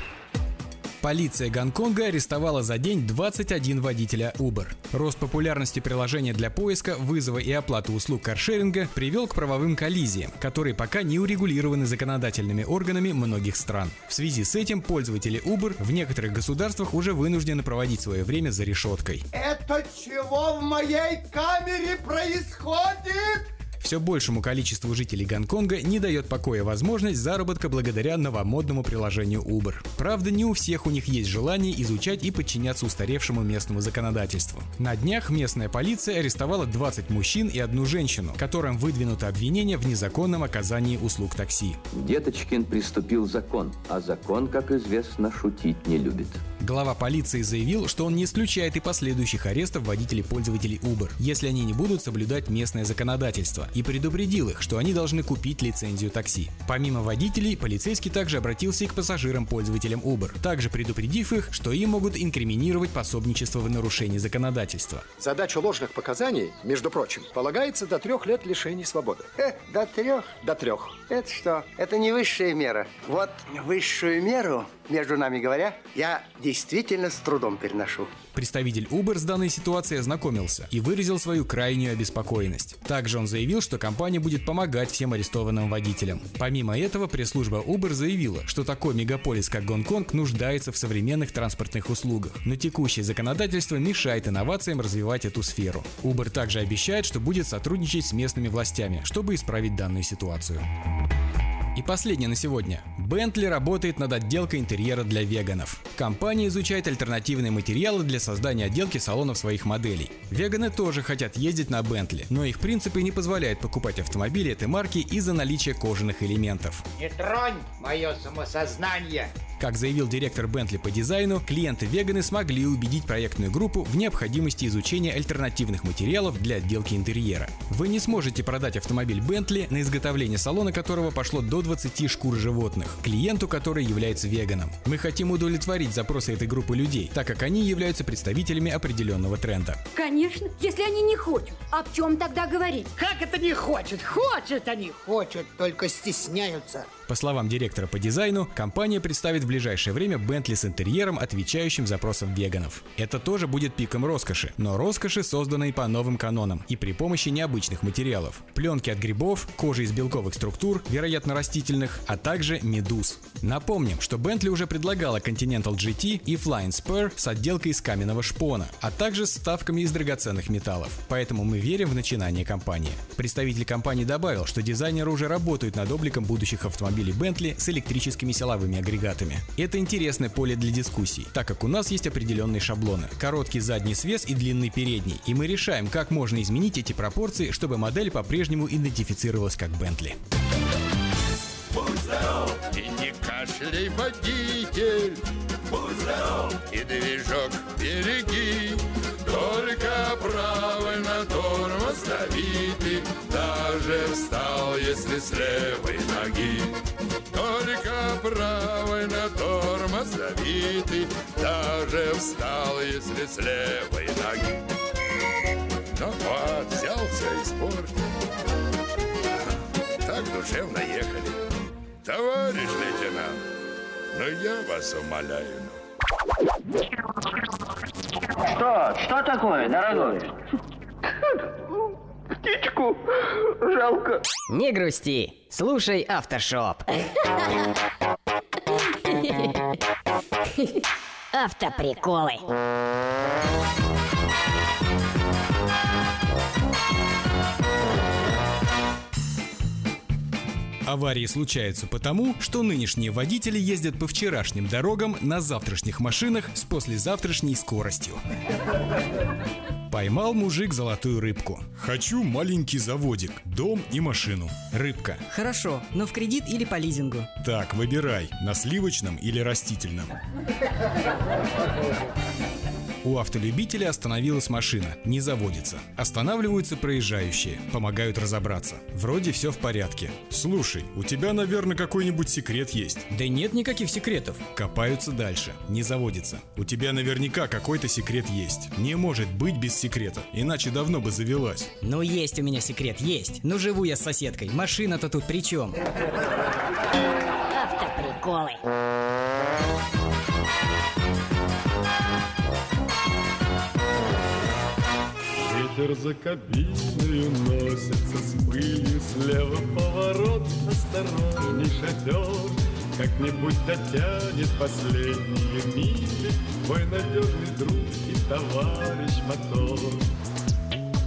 Полиция Гонконга арестовала за день 21 водителя Uber. Рост популярности приложения для поиска, вызова и оплаты услуг каршеринга привел к правовым коллизиям, которые пока не урегулированы законодательными органами многих стран. В связи с этим пользователи Uber в некоторых государствах уже вынуждены проводить свое время за решеткой. Это чего в моей камере происходит? Все большему количеству жителей Гонконга не дает покоя возможность заработка благодаря новомодному приложению Uber. Правда, не у всех у них есть желание изучать и подчиняться устаревшему местному законодательству. На днях местная полиция арестовала 20 мужчин и одну женщину, которым выдвинуто обвинение в незаконном оказании услуг такси. Деточкин приступил закон, а закон, как известно, шутить не любит. Глава полиции заявил, что он не исключает и последующих арестов водителей-пользователей Uber, если они не будут соблюдать местное законодательство, и предупредил их, что они должны купить лицензию такси. Помимо водителей, полицейский также обратился и к пассажирам-пользователям Uber, также предупредив их, что им могут инкриминировать пособничество в нарушении законодательства. Задача ложных показаний, между прочим, полагается до трех лет лишения свободы. Э, до трех? До трех. Это что? Это не высшая мера. Вот высшую меру, между нами говоря, я действительно с трудом переношу. Представитель Uber с данной ситуацией ознакомился и выразил свою крайнюю обеспокоенность. Также он заявил, что компания будет помогать всем арестованным водителям. Помимо этого, пресс-служба Uber заявила, что такой мегаполис, как Гонконг, нуждается в современных транспортных услугах, но текущее законодательство мешает инновациям развивать эту сферу. Uber также обещает, что будет сотрудничать с местными властями, чтобы исправить данную ситуацию. И последнее на сегодня. Bentley работает над отделкой интерьера для веганов. Компания изучает альтернативные материалы для создания отделки салонов своих моделей. Веганы тоже хотят ездить на Bentley, но их принципы не позволяют покупать автомобили этой марки из-за наличия кожаных элементов. Не тронь мое самосознание! Как заявил директор Bentley по дизайну, клиенты-веганы смогли убедить проектную группу в необходимости изучения альтернативных материалов для отделки интерьера. Вы не сможете продать автомобиль Bentley, на изготовление салона которого пошло до 20 шкур животных, клиенту, который является веганом. Мы хотим удовлетворить запросы этой группы людей, так как они являются представителями определенного тренда. Конечно, если они не хотят. О чем тогда говорить? Как это не хочет? Хочет они, хочет, только стесняются. По словам директора по дизайну, компания представит в ближайшее время Bentley с интерьером, отвечающим запросам веганов. Это тоже будет пиком роскоши, но роскоши, созданной по новым канонам и при помощи необычных материалов. Пленки от грибов, кожи из белковых структур, вероятно растительных, а также медуз. Напомним, что Bentley уже предлагала Continental GT и Flying Spur с отделкой из каменного шпона, а также с вставками из драгоценных металлов. Поэтому мы верим в начинание компании. Представитель компании добавил, что дизайнеры уже работают над обликом будущих автомобилей Bentley с электрическими силовыми агрегатами. Это интересное поле для дискуссий, так как у нас есть определенные шаблоны. Короткий задний свес и длинный передний. И мы решаем, как можно изменить эти пропорции, чтобы модель по-прежнему идентифицировалась как Bentley. Будь здоров и не кашляй, водитель. Будь здоров и движок береги. Только правильно тормоз дави даже встал, если с левой ноги. Только правильно тормоз дави ты, даже встал, если с левой ноги. Ну вот, взял все испортил. Так душевно ехали. Товарищ лейтенант, ну я вас умоляю. Что? Что такое, дорогой? [LAUGHS] Птичку жалко. Не грусти, слушай Автошоп. Автоприколы. Аварии случаются потому, что нынешние водители ездят по вчерашним дорогам на завтрашних машинах с послезавтрашней скоростью. Поймал мужик золотую рыбку. Хочу маленький заводик, дом и машину. Рыбка. Хорошо, но в кредит или по лизингу? Так, выбирай, на сливочном или растительном. У автолюбителя остановилась машина, не заводится. Останавливаются проезжающие, помогают разобраться. Вроде все в порядке. Слушай, у тебя, наверное, какой-нибудь секрет есть. Да нет никаких секретов. Копаются дальше, не заводится. У тебя наверняка какой-то секрет есть. Не может быть без секрета, иначе давно бы завелась. Ну есть у меня секрет, есть. Ну живу я с соседкой, машина-то тут при чем? Автоприколы. Ветер за кабиною носится с пылью Слева поворот, осторожней шофер Как-нибудь дотянет последние мили Мой надежный друг и товарищ мотор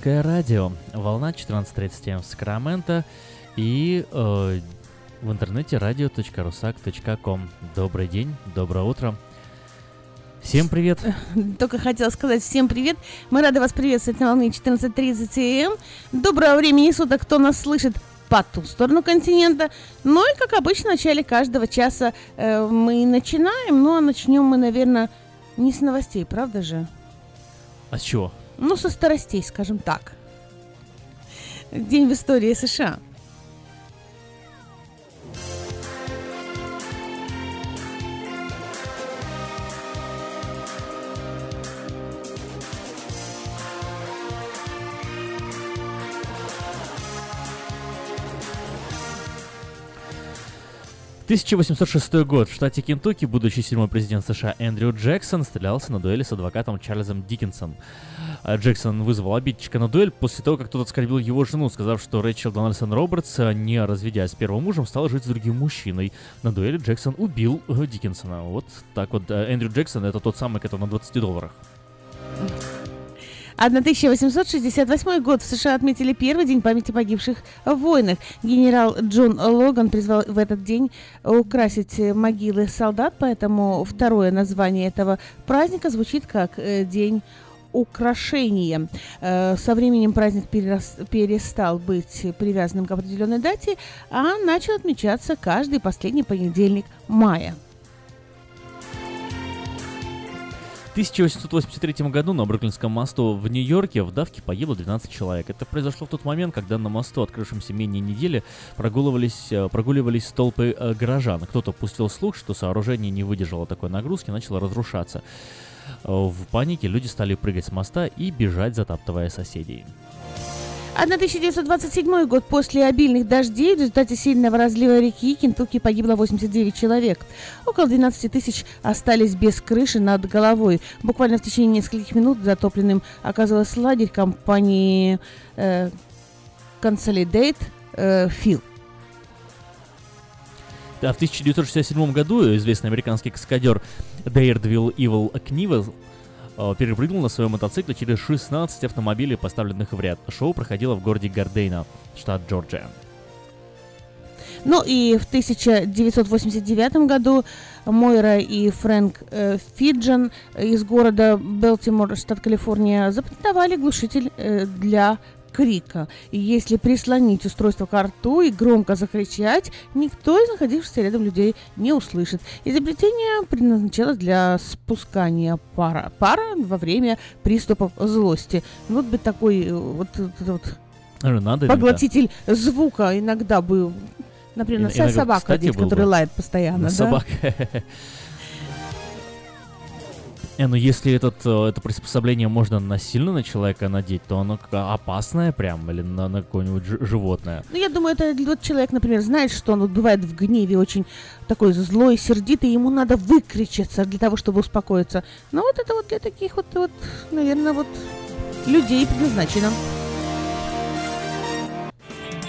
Русское радио. Волна 14.37 в Сакраменто и э, в интернете radio.rusak.com. Добрый день, доброе утро. Всем привет. [LAUGHS] Только хотела сказать всем привет. Мы рады вас приветствовать на волне 14.30 АМ. Доброго времени суток, кто нас слышит по ту сторону континента. Ну и, как обычно, в начале каждого часа э, мы начинаем. Ну, а начнем мы, наверное, не с новостей, правда же? А с чего? Ну, со старостей, скажем так. День в истории США. 1806 год. В штате Кентукки будущий седьмой президент США Эндрю Джексон стрелялся на дуэли с адвокатом Чарльзом Диккенсом. А Джексон вызвал обидчика на дуэль после того, как тот оскорбил его жену, сказав, что Рэйчел Дональдсон Робертс, не разведясь с первым мужем, стала жить с другим мужчиной. На дуэли Джексон убил э, Диккенсона. Вот так вот. Э, Эндрю Джексон — это тот самый, который на 20 долларах. 1868 год в США отметили первый день памяти погибших в войнах. Генерал Джон Логан призвал в этот день украсить могилы солдат, поэтому второе название этого праздника звучит как э, День украшения. Э, со временем праздник перестал быть привязанным к определенной дате, а начал отмечаться каждый последний понедельник мая. 1883 году на Бруклинском мосту в Нью-Йорке в давке погибло 12 человек. Это произошло в тот момент, когда на мосту, открывшемся менее недели, прогуливались, э, прогуливались толпы э, горожан. Кто-то пустил слух, что сооружение не выдержало такой нагрузки, начало разрушаться. В панике люди стали прыгать с моста и бежать, затаптывая соседей. 1927 год после обильных дождей в результате сильного разлива реки Кентукки погибло 89 человек. Около 12 тысяч остались без крыши над головой. Буквально в течение нескольких минут затопленным оказалась лагерь компании э, Consolidate э, Phil. Да, в 1967 году известный американский каскадер Daredevil Evil Knievel Э, перепрыгнул на своем мотоцикле через 16 автомобилей, поставленных в ряд. Шоу проходило в городе Гардейна, штат Джорджия. Ну и в 1989 году Мойра и Фрэнк э, Фиджан из города Белтимор, штат Калифорния, запатентовали глушитель э, для крика. И если прислонить устройство к рту и громко закричать, никто из находившихся рядом людей не услышит. Изобретение предназначалось для спускания пара, пара во время приступов злости. Вот бы такой э, вот, вот, вот Надо поглотитель иногда. звука иногда был. Например, иногда, собака здесь, которая лает постоянно. Да? Собака. [LAUGHS] Не, ну если этот, э, это приспособление можно насильно на человека надеть, то оно опасное прям, или на, на какое-нибудь животное. Ну, я думаю, это вот человек, например, знает, что он вот бывает в гневе очень такой злой, сердитый, ему надо выкричаться для того, чтобы успокоиться. Ну, вот это вот для таких вот, вот наверное, вот людей предназначено.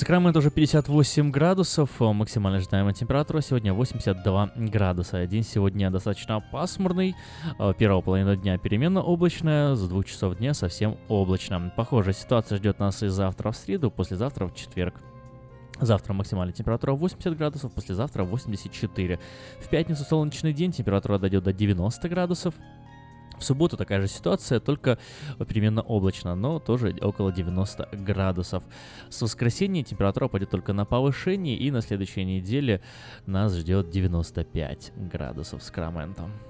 Сакраменто уже 58 градусов, максимально ожидаемая температура сегодня 82 градуса. День сегодня достаточно пасмурный, э, первая половина дня переменно облачная, с двух часов дня совсем облачно. Похожая ситуация ждет нас и завтра в среду, послезавтра в четверг. Завтра максимальная температура 80 градусов, послезавтра 84. В пятницу солнечный день, температура дойдет до 90 градусов. В субботу такая же ситуация, только переменно облачно, но тоже около 90 градусов. С воскресенья температура пойдет только на повышение, и на следующей неделе нас ждет 95 градусов с Краментом.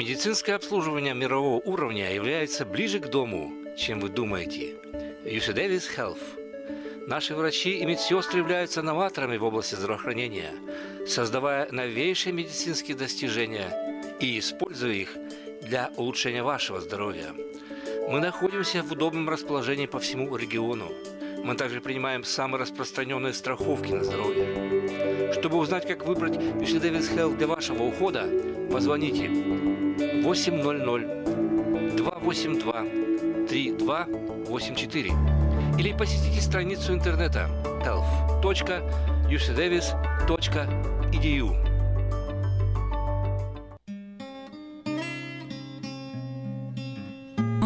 Медицинское обслуживание мирового уровня является ближе к дому, чем вы думаете. UC Davis Health. Наши врачи и медсестры являются новаторами в области здравоохранения, создавая новейшие медицинские достижения и используя их для улучшения вашего здоровья. Мы находимся в удобном расположении по всему региону. Мы также принимаем самые распространенные страховки на здоровье. Чтобы узнать, как выбрать UC Davis Health для вашего ухода, позвоните 800 282 3284 или посетите страницу интернета health.ucdavis.edu.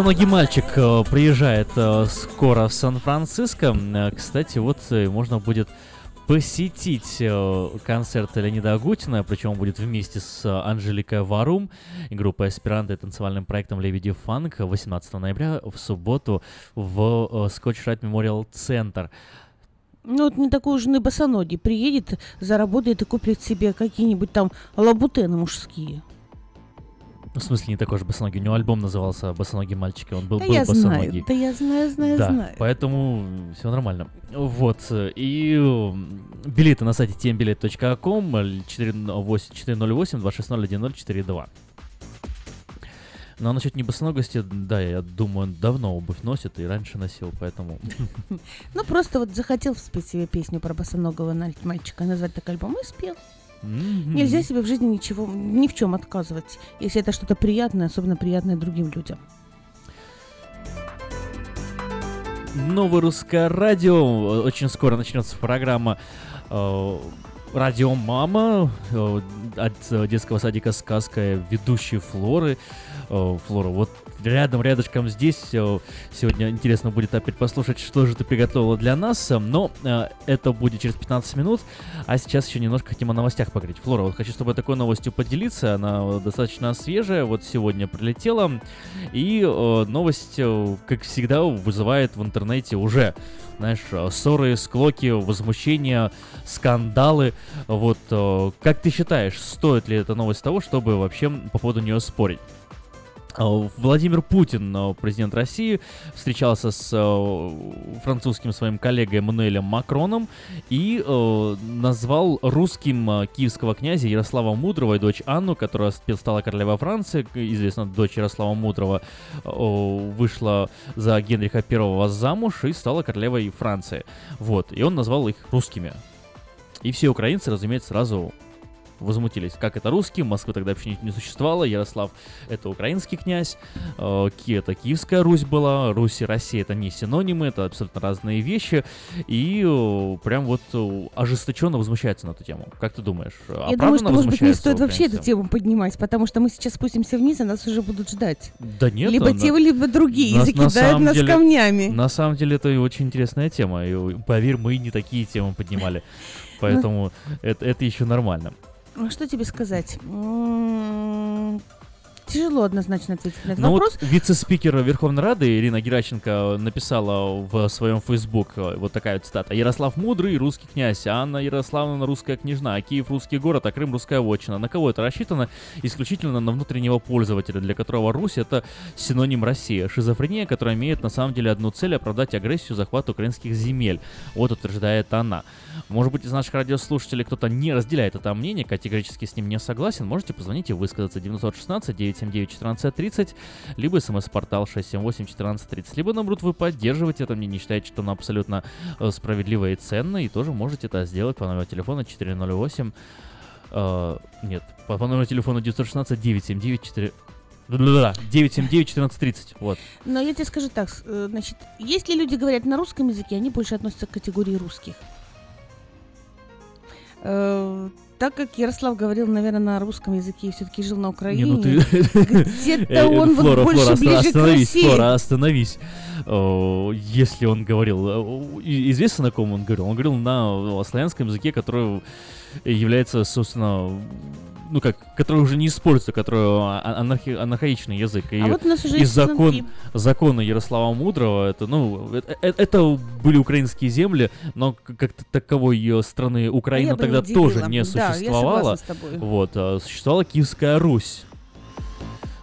Босоногий мальчик э, приезжает э, скоро в Сан-Франциско. Э, Кстати, вот можно будет посетить концерт Леонида Агутина, причем он будет вместе с Анжеликой Варум и группой аспиранта и танцевальным проектом Лебеди Фанк 18 ноября в субботу в Скотч Райт Мемориал Центр. Ну, вот не такой уж и босоногий. Приедет, заработает и купит себе какие-нибудь там лабутены мужские. Ну, в смысле, не такой же босоногий. У него альбом назывался «Босоногий мальчик», и он был, да был я босоногий. знаю, да я знаю, знаю, да, знаю. поэтому все нормально. Вот, и билеты на сайте tmbilet.com 408-260-1042. Ну, а насчет небосоногости, да, я думаю, он давно обувь носит и раньше носил, поэтому... [LAUGHS] Ну, просто вот захотел спеть себе песню про босоногого мальчика, назвать так альбом и спел. Мгм. Нельзя себе в жизни ничего, ни в чем отказывать, если это что-то приятное, особенно приятное другим людям. Новое русское радио. Очень скоро начнется программа э, Радио Мама э, от детского садика Сказка ведущей Флоры. Э, Флора, вот рядом, рядышком здесь. Сегодня интересно будет опять послушать, что же ты приготовила для нас. Но э, это будет через 15 минут. А сейчас еще немножко хотим о новостях поговорить. Флора, вот хочу с тобой такой новостью поделиться. Она э, достаточно свежая. Вот сегодня прилетела. И э, новость, э, как всегда, вызывает в интернете уже знаешь, э, ссоры, склоки, возмущения, скандалы. Вот как ты считаешь, стоит ли эта новость того, чтобы вообще по поводу нее спорить? Э, Владимир Путин, э, президент России, встречался с э, французским своим коллегой Эммануэлем Макроном и назвал русским киевского князя Ярослава Мудрого и дочь Анну, которая ст- стала королевой Франции, известно, дочь Ярослава Мудрого вышла за Генриха I замуж и стала королевой Франции. Вот, и он назвал их русскими. И все украинцы, разумеется, сразу возмутились. Как это русский? Москвы тогда вообще не, не существовало. Ярослав — это украинский князь. э, Ки — это Киевская Русь была. Русь и Россия — это не синонимы, это абсолютно разные вещи. И э, прям вот э, ожесточенно возмущается на эту тему. Как ты думаешь? Я думаю, что, может быть, не стоит вообще эту тему поднимать, потому что мы сейчас спустимся вниз, и нас уже будут ждать. Да нет, либо она- те, либо другие, на- и на закидают самом нас деле- камнями. На самом деле это очень интересная тема. И, э, поверь, мы не такие темы поднимали. [LAUGHS] Поэтому это, это еще нормально. Что тебе сказать? Тяжело однозначно ответить на этот Ну вопрос. вот вице-спикер Верховной Рады Ирина Геращенко написала в своем фейсбук э, вот такая вот цитата. «Ярослав Мудрый, русский князь, а Анна Ярославовна русская княжна, а Киев русский город, а Крым русская вотчина». На кого это рассчитано? Исключительно на внутреннего пользователя, для которого Русь — это синоним России. Шизофрения, которая имеет на самом деле одну цель — оправдать агрессию, захват украинских земель. Вот утверждает она. Может быть, из наших радиослушателей кто-то не разделяет это мнение, категорически с ним не согласен, можете позвонить и высказаться. 916 979 1430, либо смс-портал 678 1430, либо наоборот вы поддерживаете это мнение, считаете, что оно абсолютно э, справедливо и ценно, и тоже можете это сделать по номеру телефона 408, э, нет, по, по номеру телефона 916 979 4... 979 1430, вот. Но я тебе скажу так, э, значит, если люди говорят на русском языке, они больше относятся к категории русских. Э, так как Ярослав говорил, наверное, на русском языке и все-таки жил на Не, Украине, ну ты... [LAUGHS] где-то Э, он вот Флора, больше Флора, ближе к остановись, России. Флора, остановись. Если он говорил... э, Известно, на ком он говорил? Он говорил на э, славянском языке, который является, собственно, ну как, который уже не используется, который а- анархи- анархаичный язык. И, А вот у нас уже и закон, законы Ярослава Мудрого, это, ну, это, э- это были украинские земли, но как таковой ее страны Украина А тогда тоже удивила. не Да, я существовала. тобой. Вот, а, существовала Киевская Русь.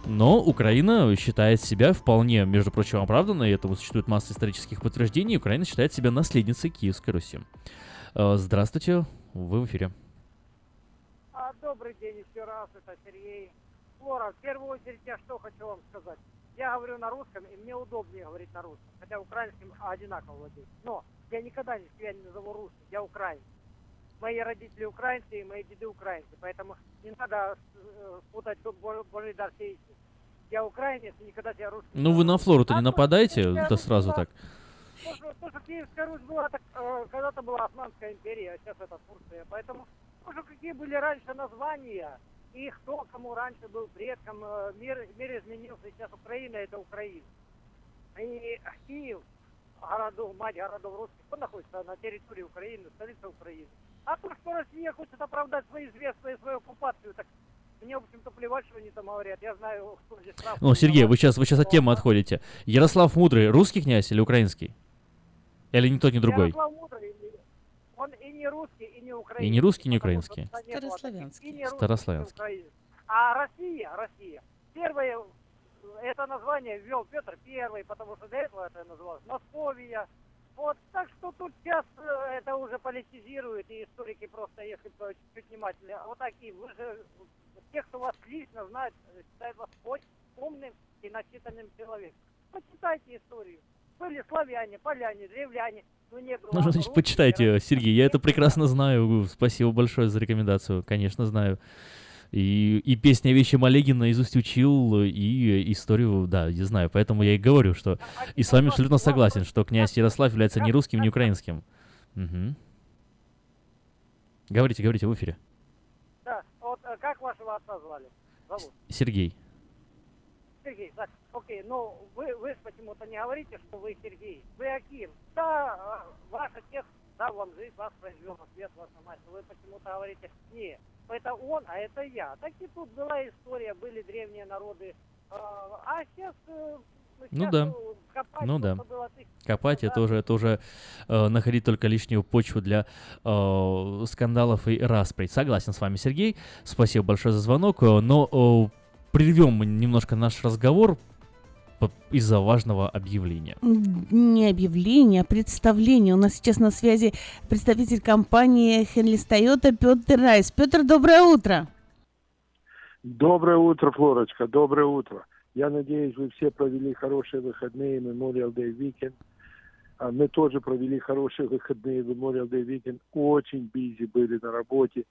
Но Украина считает себя вполне, между прочим, оправданной, и этому существует масса исторических подтверждений, Украина считает себя наследницей Киевской Руси. Здравствуйте, вы в эфире. Добрый день еще раз, это Сергей. Флора, в первую очередь я что хочу вам сказать. Я говорю на русском, и мне удобнее говорить на русском, хотя украинским одинаково владею. Но я никогда не- себя не назову русским, я украинец. Мои родители украинцы и мои деды украинцы, поэтому не надо э, путать тут Бо- Божий дар сеятель. Я украинец и никогда себя русским Ну вы на Флору-то не нападайте, это сразу так. То, что, то, что Киевская Русь была, так, э, когда-то была Османская империя, а сейчас это Турция. Поэтому, что какие были раньше названия, и кто кому раньше был предком, э, мир, мир изменился, сейчас Украина это Украина. И Киев, городов, мать городов русских, он находится на территории Украины, столица Украины. А то, что Россия хочет оправдать свои известия и свою оккупацию, так мне, в общем-то, плевать, что они там говорят. Я знаю, кто здесь прав. Ну, Сергей, вы сейчас, вы сейчас от темы отходите. Ярослав Мудрый, русский князь или украинский? Или ни тот, ни другой? Ярослав Мудрый, он и не русский, и не украинский. И не русский, не потому что украинский. тогда не. И не русский, Старославянский. и не украинский. А Россия, Россия, первое, это название ввел Петр Первый, потому что до этого это называлось Московия. Вот, так что тут сейчас э, это уже политизируют, и историки просто, если чуть внимательнее, а вот такие, вы же, те, кто вас лично знает, считают вас очень умным и начитанным человеком. Почитайте историю. Были славяне, поляне, древляне, ну не. Ну, значит, почитайте, Сергей, я это прекрасно знаю. Спасибо большое за рекомендацию. Конечно, знаю. И, и песня Вещи Олеги наизусть учил, и историю, да, я знаю. Поэтому я и говорю, что... И с вами абсолютно согласен, что князь Ярослав является не русским, не украинским. Мгм. Говорите, говорите в эфире. Да, вот э, как вашего отца звали? Зовут? Сергей. Сергей, так, окей, ну вы, вы почему-то не говорите, что вы Сергей. Вы Аким. Да, э, ваш отец дал вам жизнь, вас произвел на свет, ваша мать. Вы почему-то говорите, не, это он, а это я. Так и тут была история, были древние народы. э, А сейчас... Ну да. копать, Ну да. Копать это уже, это уже э, находить только лишнюю почву для э, скандалов и распри. Согласен с вами, Сергей. Спасибо большое за звонок. Э, Но э, прервем мы немножко наш разговор из-за важного объявления. Не объявление, а представление. У нас сейчас на связи представитель компании Хенли Тойота Петр Райс. Петр, доброе утро. Доброе утро, Флорочка, доброе утро. Я надеюсь, вы все провели хорошие выходные, Memorial Day Weekend. А Мы тоже провели хорошие выходные, Memorial Day Weekend. Очень бизи были на работе.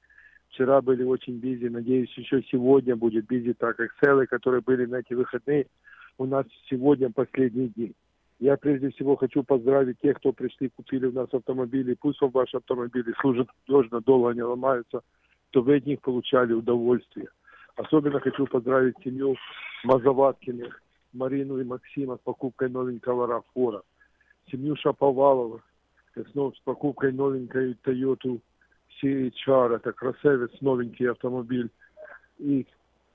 Вчера были очень бизи. Надеюсь, еще сегодня будет бизи, так как целые, которые были на эти выходные, у нас сегодня последний день. Я прежде всего хочу поздравить тех, кто пришли, купили у нас автомобили. Пусть вам ваши автомобили служат надежно, долго не ломаются, то вы от них получали удовольствие. Особенно хочу поздравить семью Мазаваткиных, Марину и Максима с покупкой новенького Рафора. Семью Шаповалова с покупкой новенькой Toyota CHR. Это красавец, новенький автомобиль. И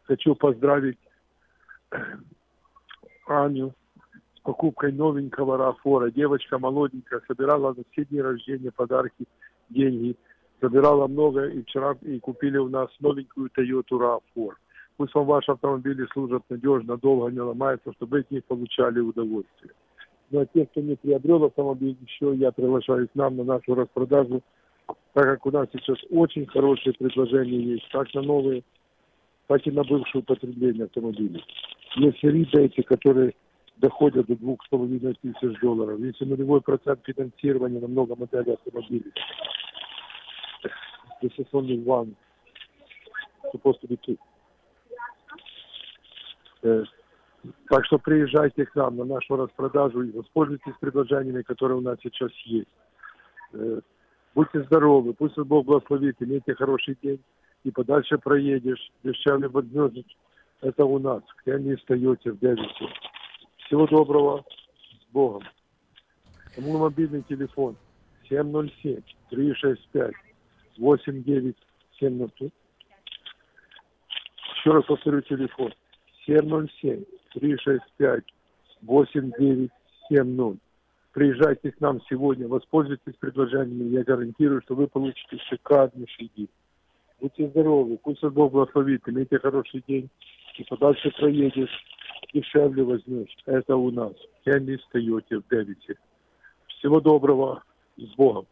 хочу поздравить Аню с покупкой новенького Рафора. Девочка молоденькая, собирала на все дни рождения подарки, деньги. Собирала много и вчера и купили у нас новенькую Toyota RAV4. Пусть вам ваши автомобили служат надежно, долго не ломаются, чтобы них получали удовольствие. Ну а те, кто не приобрел автомобиль еще, я приглашаю к нам на нашу распродажу, так как у нас сейчас очень хорошие предложения есть, как на новые, так и на бывшее употребление автомобилей. Есть ребейты, которые доходят до двух с половиной тысяч долларов. Есть и нулевой процент финансирования на много моделей автомобилей. This is only one. Supposed to be two. Э, Так что приезжайте к нам на нашу распродажу и воспользуйтесь предложениями, которые у нас сейчас есть. Э, Будьте здоровы, пусть Бог благословит, имейте хороший день, и подальше проедешь, дешевле возьмешь. Это у нас, где не встаете в Дэвисе. Всего доброго, с Богом. Кому мобильный телефон 707-365-8970. Еще раз повторю телефон 707-365-8970. Приезжайте к нам сегодня, воспользуйтесь предложениями, я гарантирую, что вы получите шикарнейший день. Будьте здоровы, пусть Бог благословит, имейте хороший день, и подальше проедешь, дешевле возьмешь. Это у нас. Я не встаете в Дэвисе. Всего доброго, с Богом.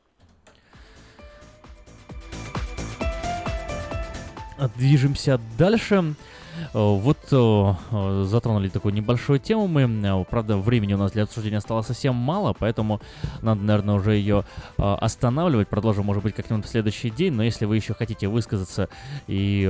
Движемся дальше. Э, Вот э, э, затронули такую небольшую тему мы. Правда, времени у нас для обсуждения осталось совсем мало, поэтому надо, наверное, уже ее останавливать. Продолжим, может быть, как-нибудь в следующий день. Но если вы еще хотите высказаться и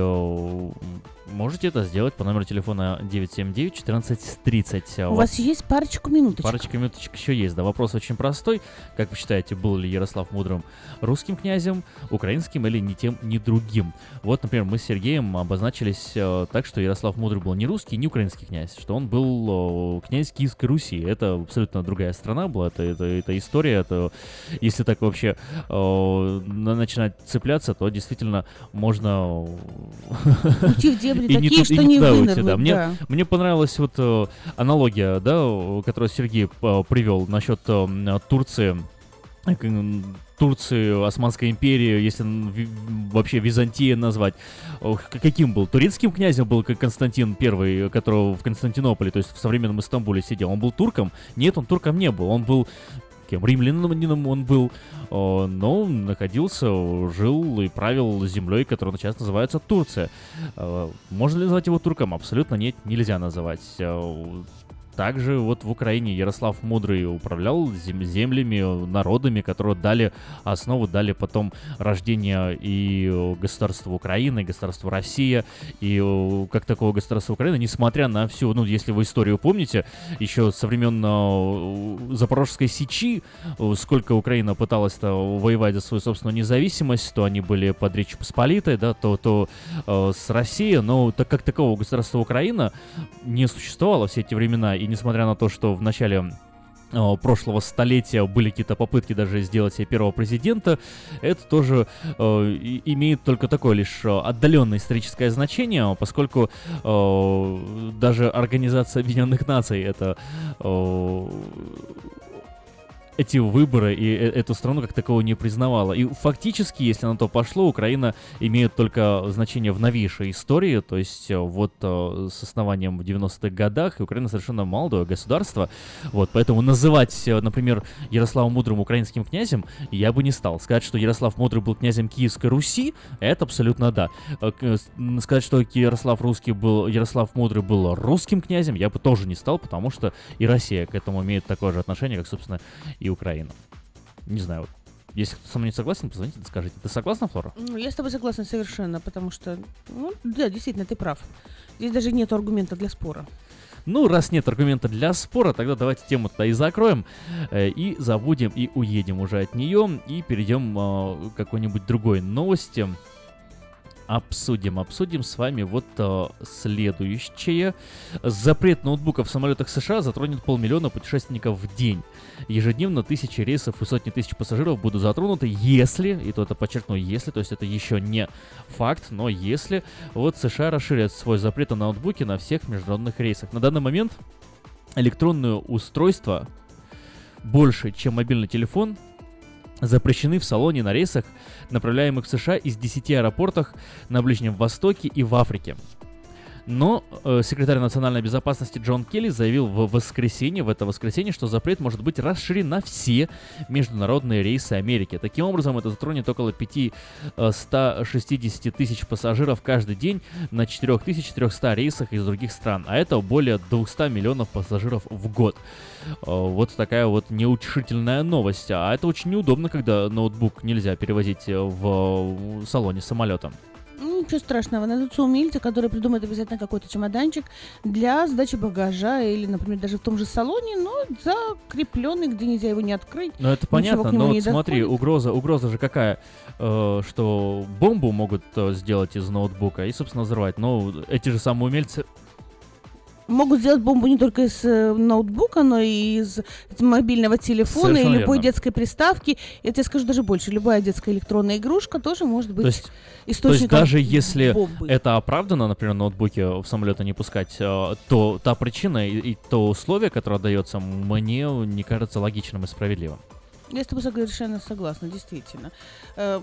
можете это сделать по номеру телефона 979-1430. У вас есть парочку минуточек. Парочка минуточек еще есть, да. Вопрос очень простой. Как вы считаете, был ли Ярослав Мудрым русским князем, украинским или ни тем, ни другим? Вот, например, мы с Сергеем обозначились так, что Ярослав Мудрый был не русский, не украинский князь, что он был э, князь Киевской Руси. Это абсолютно другая страна была, это, это, это история, это, если так вообще э, на- начинать цепляться, то действительно можно... Уйти в дебри [LAUGHS] не такие, что не вынырнуть, да. Мне, да. мне понравилась вот э, аналогия, да, э, которую Сергей э, привел насчет э, Турции. Э, Турции, Османской империи, если вообще Византия назвать. Каким был? Турецким князем был Константин I, которого в Константинополе, то есть в современном Истамбуле сидел. Он был турком? Нет, он турком не был. Он был кем? Римлянином он был, э, но находился, жил и правил землей, которая сейчас называется Турция. Э, Можно ли назвать его турком? Абсолютно нет, нельзя называть. Также вот в Украине Ярослав Мудрый управлял зем- землями, народами, которые дали основу, дали потом рождение и государства Украины, и государства Россия, и э, как такого государства Украины, несмотря на всю, ну, если вы историю помните, еще со времен э, Запорожской Сечи, э, сколько Украина пыталась воевать за свою собственную независимость, то они были под Речь Посполитой, да, то, то э, с Россией, но так как такового государства Украина не существовало все эти времена, и несмотря на то, что в начале э, прошлого столетия были какие-то попытки даже сделать себе первого президента, это тоже э, имеет только такое лишь э, отдаленное историческое значение, поскольку э, даже Организация Объединенных Наций это э, эти выборы и э- эту страну как таковую не признавала. И фактически, если на то пошло, Украина имеет только значение в новейшей истории, то есть э, вот э, с основанием в 90-х годах, и Украина совершенно молодое государство, вот, поэтому называть, например, Ярослава Мудрым украинским князем я бы не стал. Сказать, что Ярослав Мудрый был князем Киевской Руси, это абсолютно да. Сказать, что Ярослав Русский был, Ярослав Мудрый был русским князем, я бы тоже не стал, потому что и Россия к этому имеет такое же отношение, как, собственно, и Украина. Не знаю, вот. Если кто со мной не согласен, позвоните, скажите. Ты согласна, Флора? Ну, Я с тобой согласна совершенно, потому что, ну, да, действительно, ты прав. Здесь даже нет аргумента для спора. Ну, раз нет аргумента для спора, тогда давайте тему-то и закроем, э, и забудем, и уедем уже от нее, и перейдем э, к какой-нибудь другой новости. Обсудим, обсудим с вами вот э, следующее. Запрет ноутбуков в самолетах США затронет полмиллиона путешественников в день. Ежедневно тысячи рейсов и сотни тысяч пассажиров будут затронуты, если, и то это подчеркну, если, то есть это еще не факт, но если вот США расширят свой запрет на ноутбуки на всех международных рейсах. На данный момент электронное устройство больше, чем мобильный телефон, запрещены в салоне на рейсах, направляемых в США из 10 аэропортах на Ближнем Востоке и в Африке. Но э, секретарь национальной безопасности Джон Келли заявил в воскресенье, в это воскресенье, что запрет может быть расширен на все международные рейсы Америки. Таким образом, это затронет около 560 тысяч пассажиров каждый день на 4300 рейсах из других стран, а это более 200 миллионов пассажиров в год. Э, Вот такая вот неутешительная новость. А это очень неудобно, когда ноутбук нельзя перевозить э, в салоне самолета. Ничего страшного. Найдутся умельцы, которые придумают обязательно какой-то чемоданчик для сдачи багажа или, например, даже в том же салоне, но закрепленный, где нельзя его не открыть. Ну это ничего к понятно, но вот смотри, угроза, угроза же какая, э, что бомбу могут э, сделать из ноутбука и, собственно, взорвать. Но эти же самые умельцы Могут сделать бомбу не только из э, ноутбука, но и из мобильного телефона Совершенно и любой верно. детской приставки. Я тебе скажу даже больше. Любая детская электронная игрушка тоже может быть То есть, то есть источником даже если бомбы. это оправдано, например, ноутбуки в самолеты не пускать, э, то та причина и, и то условие, которое дается, мне не кажется логичным и справедливым. Я с тобой совершенно согласна, действительно. Э,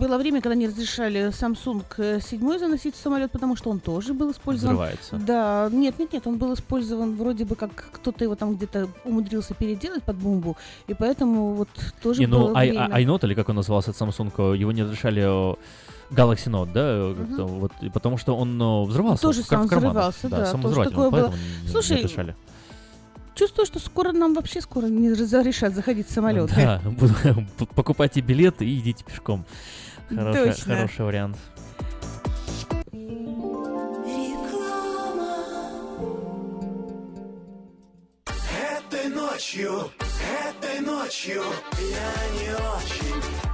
Было время, когда не разрешали Samsung э, 7 заносить в самолет, потому что он тоже был использован. Взрывается. Да, нет, нет, нет, он был использован вроде бы как кто-то его там где-то умудрился переделать под бомбу, и поэтому вот тоже Не, ну, было i- время. i- iNote, или как он назывался, от Samsung, его не разрешали э, Galaxy Note, да, э, как-то вот, потому что он э, взрывался. Тоже как сам в карманах. взрывался, да, тоже самовзрыватель, такое было. Слушай. Чувствую, что скоро нам вообще скоро не разрешат заходить в самолет. Да, [LAUGHS] покупайте билеты и идите пешком. Хороший, Точно. хороший вариант. Этой ночью, этой ночью я не очень.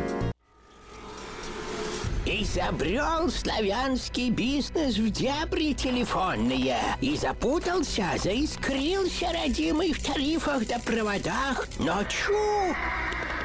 Изобрел славянский бизнес в дебри телефонные И запутался, заискрился родимый в тарифах да проводах Но чу!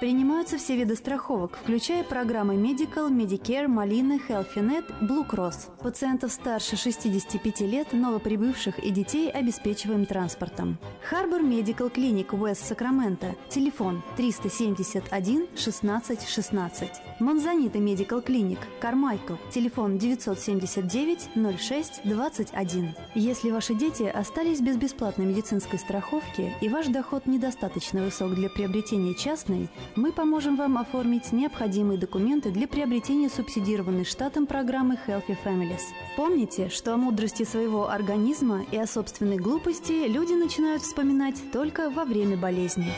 Принимаются все виды страховок, включая программы Medi-Cal, Medicare, Molina, Health Net, Blue Cross. Пациентов старше 65 лет, новоприбывших и детей обеспечиваем транспортом. Harbor Medical Клиник Уэст Сакраменто. Телефон 371 16 16. Монзанита Медикал Клиник Кармайкл. Телефон 979 06 21. Если ваши дети остались без бесплатной медицинской страховки и ваш доход недостаточно высок для приобретения частной, мы поможем вам оформить необходимые документы для приобретения субсидированной штатом программы Healthy Families. Помните, что о мудрости своего организма и о собственной глупости люди начинают вспоминать только во время болезни.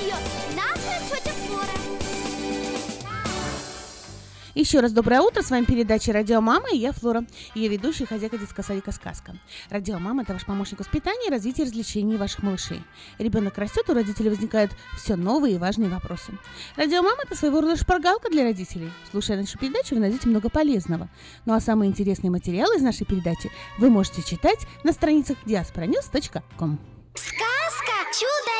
зовут наша тетя Флора. Еще раз доброе утро, с вами передача «Радио Мама» и я, Флора, ее ведущая, хозяйка детского садика «Сказка». «Радио Мама» – это ваш помощник воспитания и развития развлечений ваших малышей. Ребенок растет, у родителей возникают все новые и важные вопросы. «Радио Мама» – это своего рода шпаргалка для родителей. Слушая нашу передачу, вы найдете много полезного. Ну а самые интересные материалы из нашей передачи вы можете читать на страницах diasporanews.com. Сказка!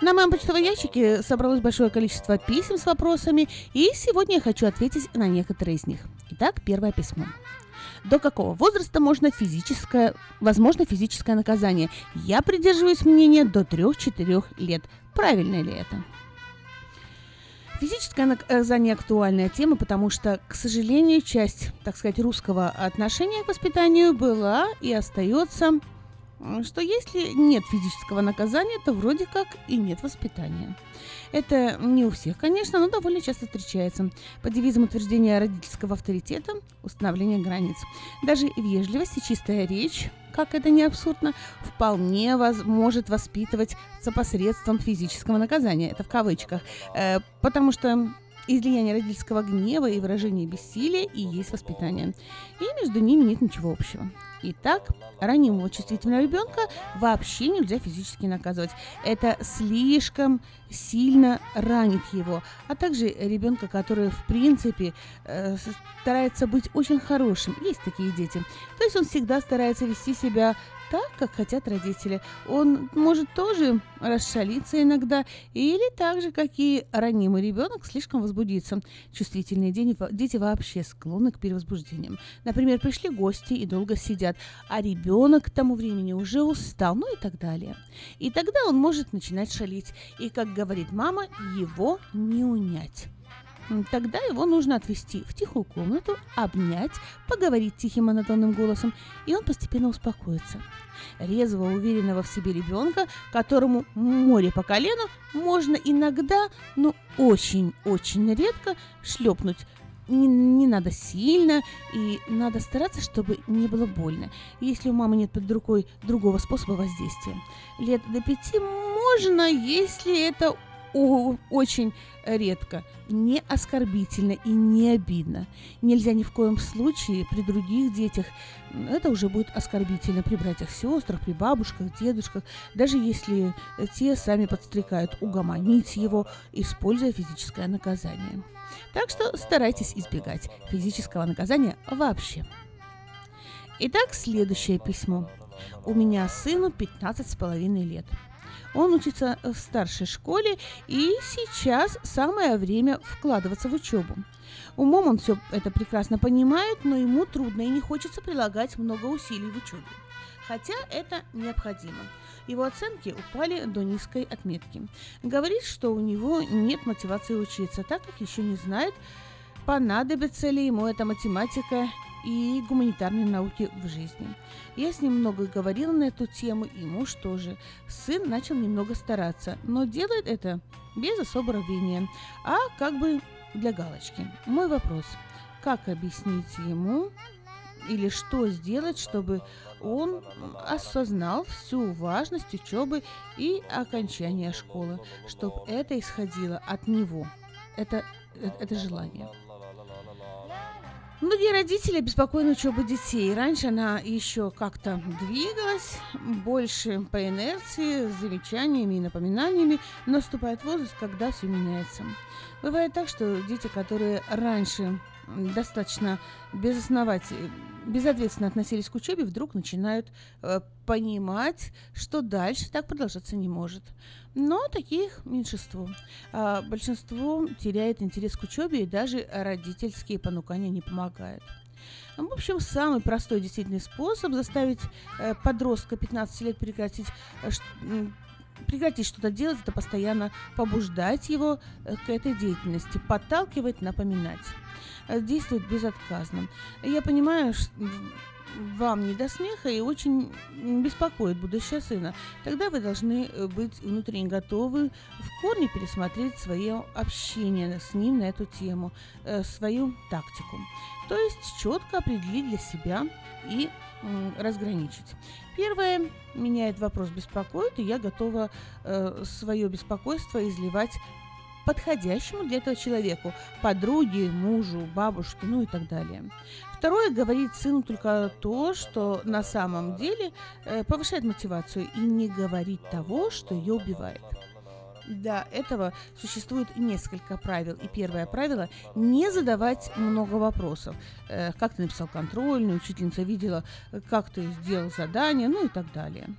На моем почтовом ящике собралось большое количество писем с вопросами, и сегодня я хочу ответить на некоторые из них. Итак, первое письмо. До какого возраста можно физическое, возможно физическое наказание? Я придерживаюсь мнения до 3-4 лет. Правильно ли это? Физическое наказание актуальная тема, потому что, к сожалению, часть, так сказать, русского отношения к воспитанию была и остается что если нет физического наказания, то вроде как и нет воспитания. Это не у всех, конечно, но довольно часто встречается. По девизам утверждения родительского авторитета – установление границ. Даже вежливость и чистая речь, как это не абсурдно, вполне воз- может воспитываться посредством физического наказания. Это в кавычках. Э, потому что излияние родительского гнева и выражение бессилия и есть воспитание. И между ними нет ничего общего. Итак, ранимого чувствительного ребенка вообще нельзя физически наказывать. Это слишком сильно ранит его. А также ребенка, который в принципе э, старается быть очень хорошим. Есть такие дети. То есть он всегда старается вести себя так, как хотят родители. Он может тоже расшалиться иногда, или так же, как и ранимый ребенок, слишком возбудиться. Чувствительные дети вообще склонны к перевозбуждениям. Например, пришли гости и долго сидят, а ребенок к тому времени уже устал, ну и так далее. И тогда он может начинать шалить. И, как говорит мама, его не унять. Тогда его нужно отвести в тихую комнату, обнять, поговорить тихим монотонным голосом, и он постепенно успокоится. Резвого, уверенного в себе ребенка, которому море по колену, можно иногда, но очень-очень редко шлепнуть не, не надо сильно, и надо стараться, чтобы не было больно. Если у мамы нет под рукой другого способа воздействия. Лет до пяти можно, если это очень редко, не оскорбительно и не обидно. Нельзя ни в коем случае при других детях, это уже будет оскорбительно при братьях, сестрах, при бабушках, дедушках, даже если те сами подстрекают угомонить его, используя физическое наказание. Так что старайтесь избегать физического наказания вообще. Итак, следующее письмо. У меня сыну 15 с половиной лет. Он учится в старшей школе, и сейчас самое время вкладываться в учебу. Умом он все это прекрасно понимает, но ему трудно и не хочется прилагать много усилий в учебе. Хотя это необходимо. Его оценки упали до низкой отметки. Говорит, что у него нет мотивации учиться, так как еще не знает, понадобится ли ему эта математика и гуманитарные науки в жизни. Я с ним много говорила на эту тему, и муж тоже. Сын начал немного стараться, но делает это без особого рвения, а как бы для галочки. Мой вопрос. Как объяснить ему или что сделать, чтобы он осознал всю важность учебы и окончания школы, чтобы это исходило от него, это, это, это желание. Многие родители обеспокоены учебой детей. Раньше она еще как-то двигалась, больше по инерции, с замечаниями и напоминаниями. Но наступает возраст, когда все меняется. Бывает так, что дети, которые раньше достаточно безосновательно, безответственно относились к учебе, вдруг начинают э, понимать, что дальше так продолжаться не может. Но таких меньшинство. А большинство теряет интерес к учебе, и даже родительские понукания не помогают. В общем, самый простой действительный способ заставить э, подростка 15 лет прекратить э, прекратить что-то делать, это постоянно побуждать его э, к этой деятельности, подталкивать, напоминать. Действует безотказно. Я понимаю, вам не до смеха и очень беспокоит будущее сына, тогда вы должны э, быть внутренне готовы в корне пересмотреть свое общение с ним на эту тему, э, свою тактику. То есть четко определить для себя и разграничить. Первое, меня этот вопрос беспокоит, и я готова э, свое беспокойство изливать подходящему для этого человеку, подруге, мужу, бабушке, ну и так далее. Второе, говорит сыну только то, что на самом деле э, повышает мотивацию, и не говорить того, что ее убивает. Для этого существует несколько правил. И первое правило – не задавать много вопросов. Э, как ты написал контрольную, учительница видела, э, как ты сделал задание, ну и так далее.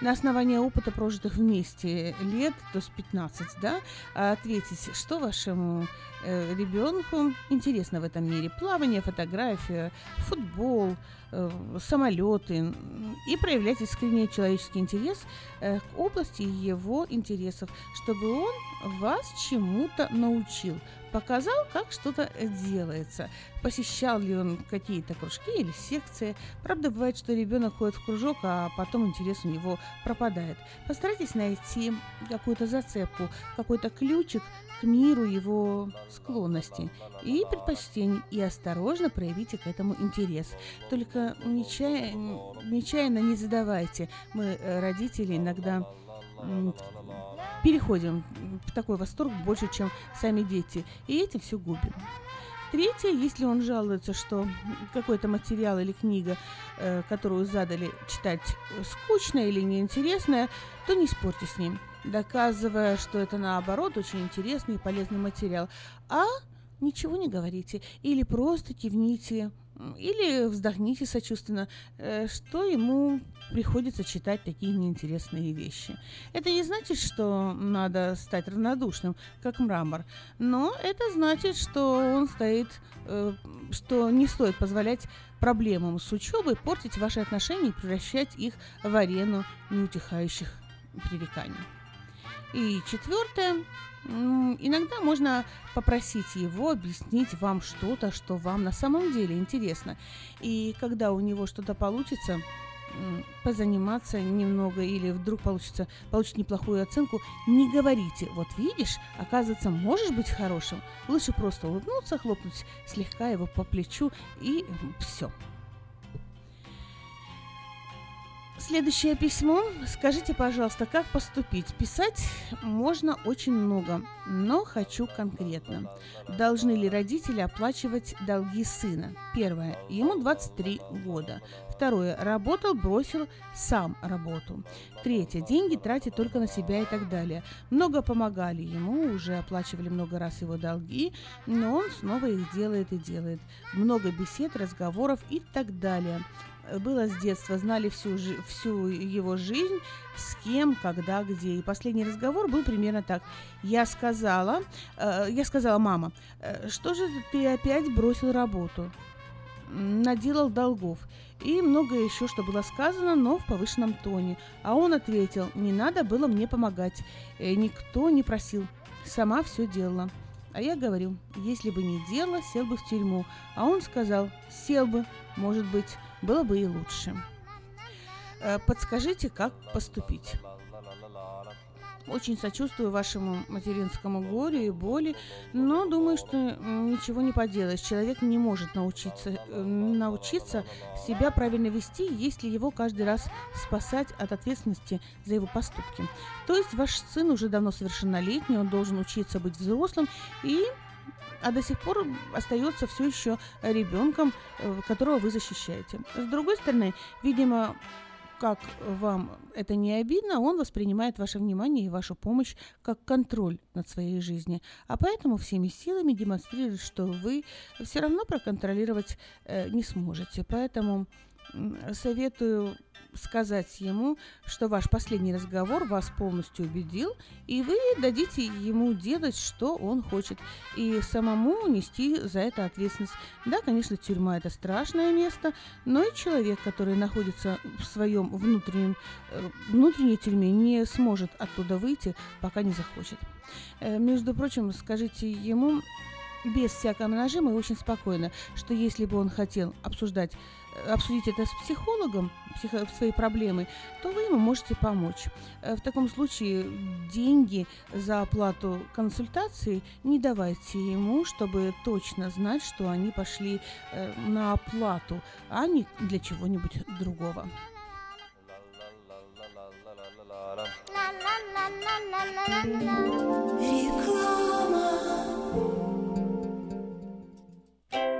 На основании опыта, прожитых вместе лет, то есть 15, да, ответить, что вашему э, ребенку интересно в этом мире. Плавание, фотография, футбол, самолеты. м, И проявлять искренний человеческий интерес э, к области его интересов, чтобы он вас чему-то научил, показал, как что-то э, делается. Посещал ли он какие-то кружки или секции. Правда, бывает, что ребенок ходит в кружок, а потом интерес у него пропадает. Постарайтесь найти какую-то зацепку, какой-то ключик миру его склонностей и предпочтений, и осторожно проявите к этому интерес. Только нечаянно, нечаянно не задавайте. Мы, э, родители, иногда переходим в такой восторг больше, чем сами дети, и этим все губим. Третье, если он жалуется, что какой-то материал или книга, э, которую задали читать, э, скучная или неинтересная, то не спорьте с ним, доказывая, что это наоборот очень интересный и полезный материал. А ничего не говорите или просто кивните или вздохните сочувственно, э, что ему приходится читать такие неинтересные вещи. Это не значит, что надо стать равнодушным, как мрамор, но это значит, что он стоит, э, что не стоит позволять проблемам с учебой портить ваши отношения и превращать их в арену неутихающих пререканий. И четвертое. Иногда можно попросить его объяснить вам что-то, что вам на самом деле интересно. И когда у него что-то получится, позаниматься немного или вдруг получится, получит неплохую оценку, не говорите, вот видишь, оказывается, можешь быть хорошим. Лучше просто улыбнуться, хлопнуть слегка его по плечу и все. Следующее письмо. Скажите, пожалуйста, как поступить? Писать можно очень много, но хочу конкретно. Должны ли родители оплачивать долги сына? Первое. Ему 23 года. Второе. Работал, бросил сам работу. Третье. Деньги тратит только на себя и так далее. Много помогали ему, уже оплачивали много раз его долги, но он снова их делает и делает. Много бесед, разговоров и так далее было с детства, знали всю, всю его жизнь, с кем, когда, где. И последний разговор был примерно так. Я сказала, э, я сказала, мама, э, что же ты опять бросил работу? Наделал долгов. И многое еще, что было сказано, но в повышенном тоне. А он ответил, не надо было мне помогать. Э, никто не просил. Сама все делала. А я говорю, если бы не делала, сел бы в тюрьму. А он сказал, сел бы, может быть, было бы и лучше. Э, Подскажите, как поступить. Очень сочувствую вашему материнскому горю и боли, но думаю, что ничего не поделаешь. Человек не может научиться, э, научиться себя правильно вести, если его каждый раз спасать от ответственности за его поступки. То есть ваш сын уже давно совершеннолетний, он должен учиться быть взрослым и а до сих пор остается все еще ребенком, э, которого вы защищаете. С другой стороны, видимо, как вам это не обидно, он воспринимает ваше внимание и вашу помощь как контроль над своей жизнью. А поэтому всеми силами демонстрирует, что вы все равно проконтролировать э, не сможете. Поэтому советую сказать ему, что ваш последний разговор вас полностью убедил, и вы дадите ему делать, что он хочет, и самому нести за это ответственность. Да, конечно, тюрьма это страшное место, но и человек, который находится в своем внутреннем, э, внутренней тюрьме, не сможет оттуда выйти, пока не захочет. Э, Между прочим, скажите ему, без всякого нажима и очень спокойно, что если бы он хотел обсуждать обсудить это с психологом, психо, свои проблемы, то вы ему можете помочь. Э, в таком случае деньги за оплату консультации не давайте ему, чтобы точно знать, что они пошли э, на оплату, а не для чего-нибудь другого.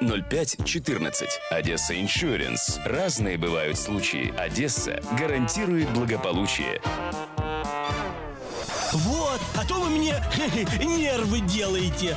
05 14. Одесса Иншуренс. Разные бывают случаи. Одесса гарантирует благополучие. Вот, а то вы мне [LAUGHS] нервы делаете.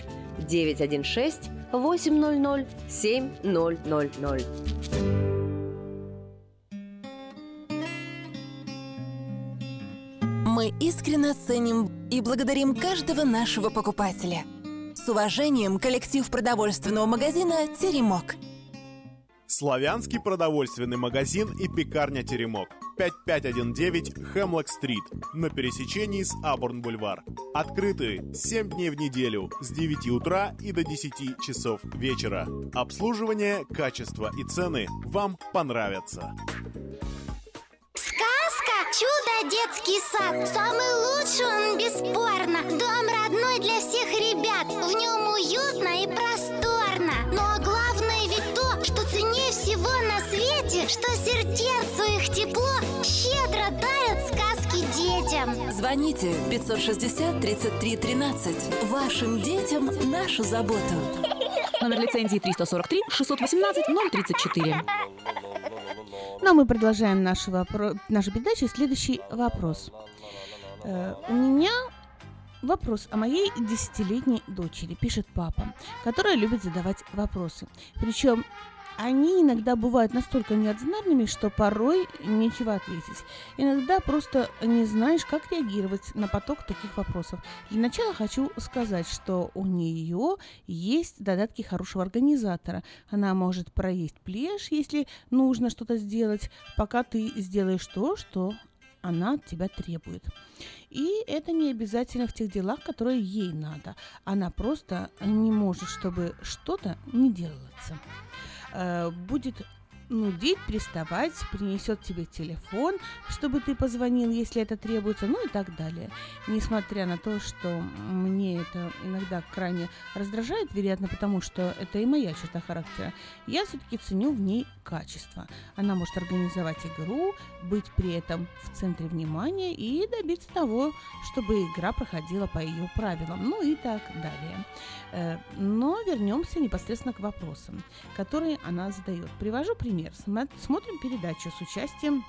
916 800 7000. Мы искренне ценим и благодарим каждого нашего покупателя. С уважением, коллектив продовольственного магазина «Теремок». Славянский продовольственный магазин и пекарня «Теремок». 5519 Хемлок-стрит на пересечении с Абурн-бульвар. Открыты 7 дней в неделю с 9 утра и до 10 часов вечера. Обслуживание, качество и цены вам понравятся. Сказка «Чудо детский сад». Самый лучший он бесспорно. Дом родной для всех ребят. В нем уютно и просторно. Но что сердцу их тепло щедро дарят сказки детям. Звоните 560 33 13. Вашим детям нашу заботу. Номер лицензии 343 618 034. Ну, а мы продолжаем нашу, вопро- нашу передачу. Следующий вопрос. Э, у меня вопрос о моей десятилетней дочери, пишет папа, которая любит задавать вопросы. Причем они иногда бывают настолько неординарными, что порой нечего ответить. Иногда просто не знаешь, как реагировать на поток таких вопросов. Для начала хочу сказать, что у нее есть додатки хорошего организатора. Она может проесть плешь, если нужно что-то сделать, пока ты сделаешь то, что она от тебя требует. И это не обязательно в тех делах, которые ей надо. Она просто не может, чтобы что-то не делается. Э, будет нудить, приставать, принесет тебе телефон, чтобы ты позвонил, если это требуется, ну и так далее. Несмотря на то, что мне это иногда крайне раздражает, вероятно, потому что это и моя черта характера, я все-таки ценю в ней качество. Она может организовать игру, быть при этом в центре внимания и добиться того, чтобы игра проходила по ее правилам, ну и так далее. Э, но вернемся непосредственно к вопросам, которые она задает. Привожу пример. Смотрим передачу с участием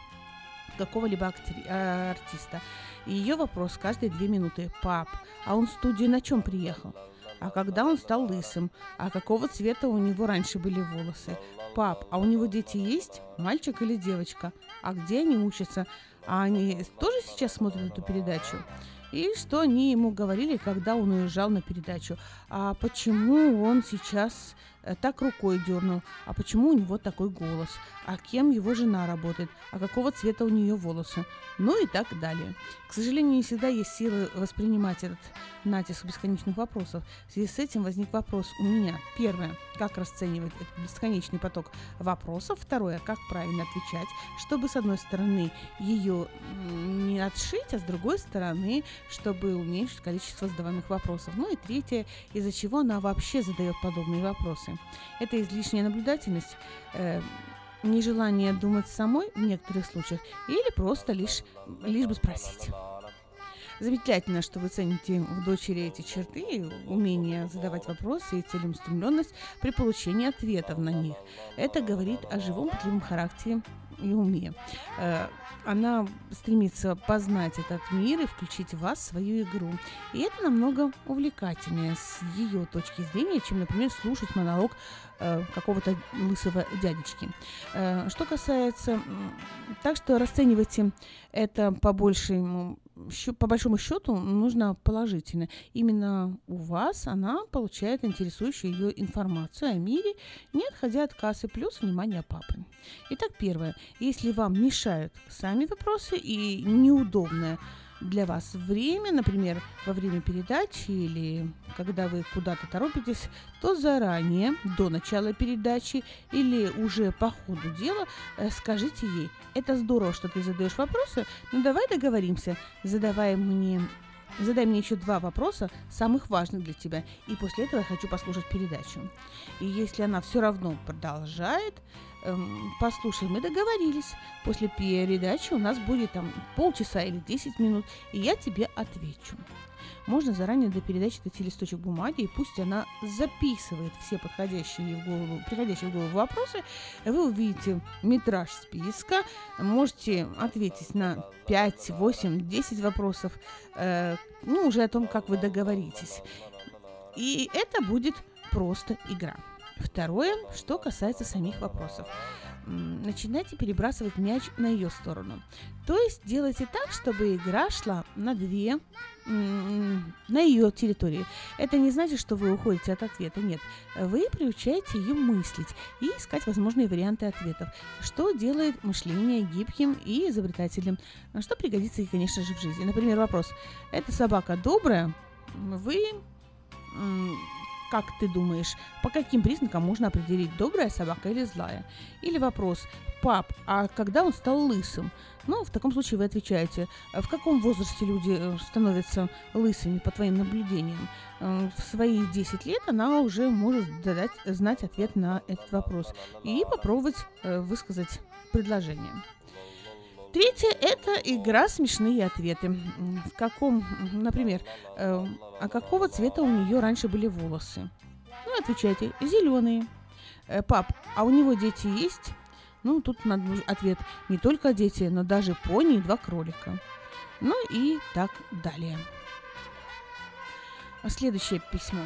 какого-либо актри- а, артиста. Ее вопрос каждые две минуты. Пап, а он в студию на чем приехал? А когда он стал лысым? А какого цвета у него раньше были волосы? Пап, а у него дети есть? Мальчик или девочка? А где они учатся? А они тоже сейчас смотрят эту передачу? И что они ему говорили, когда он уезжал на передачу? А почему он сейчас так рукой дернул? А почему у него такой голос? А кем его жена работает? А какого цвета у нее волосы? Ну и так далее. К сожалению, не всегда есть силы воспринимать этот натиск бесконечных вопросов. В связи с этим возник вопрос у меня. Первое. Как расценивать этот бесконечный поток вопросов? Второе. Как правильно отвечать, чтобы, с одной стороны, ее не отшить, а с другой стороны, чтобы уменьшить количество задаваемых вопросов. Ну и третье. Из-за чего она вообще задает подобные вопросы. Это излишняя наблюдательность, э, нежелание думать самой в некоторых случаях или просто лишь, лишь бы спросить. Замечательно, что вы цените в дочери эти черты, умение задавать вопросы и целеустремленность при получении ответов на них. Это говорит о живом пытливом характере и уме. Э, она стремится познать этот мир и включить в вас в свою игру. И это намного увлекательнее с ее точки зрения, чем, например, слушать монолог э, какого-то лысого дядечки. Э, что касается... Так что расценивайте это по большему по большому счету нужно положительно. Именно у вас она получает интересующую ее информацию о мире, не отходя от кассы, плюс внимание папы. Итак, первое. Если вам мешают сами вопросы и неудобное для вас время, например, во время передачи или когда вы куда-то торопитесь, то заранее, до начала передачи или уже по ходу дела, э, скажите ей, это здорово, что ты задаешь вопросы, но давай договоримся, задавай мне Задай мне еще два вопроса, самых важных для тебя, и после этого я хочу послушать передачу. И если она все равно продолжает, эм, послушай, мы договорились, после передачи у нас будет там полчаса или 10 минут, и я тебе отвечу. Можно заранее до передачи дойти листочек бумаги, и пусть она записывает все подходящие в голову, приходящие в голову вопросы. Вы увидите метраж списка, можете ответить на 5, 8, 10 вопросов, э, ну, уже о том, как вы договоритесь. И это будет просто игра. Второе, что касается самих вопросов начинайте перебрасывать мяч на ее сторону. То есть делайте так, чтобы игра шла на две, на ее территории. Это не значит, что вы уходите от ответа, нет. Вы приучаете ее мыслить и искать возможные варианты ответов, что делает мышление гибким и изобретательным, что пригодится ей, конечно же, в жизни. Например, вопрос, эта собака добрая? Вы как ты думаешь, по каким признакам можно определить, добрая собака или злая? Или вопрос, пап, а когда он стал лысым? Ну, в таком случае вы отвечаете, в каком возрасте люди э, становятся лысыми, по твоим наблюдениям? Э, в свои 10 лет она уже может дать, знать ответ на этот вопрос и попробовать э, высказать предложение. Третье – это игра «Смешные ответы». В каком, например, э, а какого цвета у нее раньше были волосы? Ну, отвечайте, зеленые. Э, пап, а у него дети есть? Ну, тут надо ответ не только дети, но даже пони и два кролика. Ну и так далее. Следующее письмо.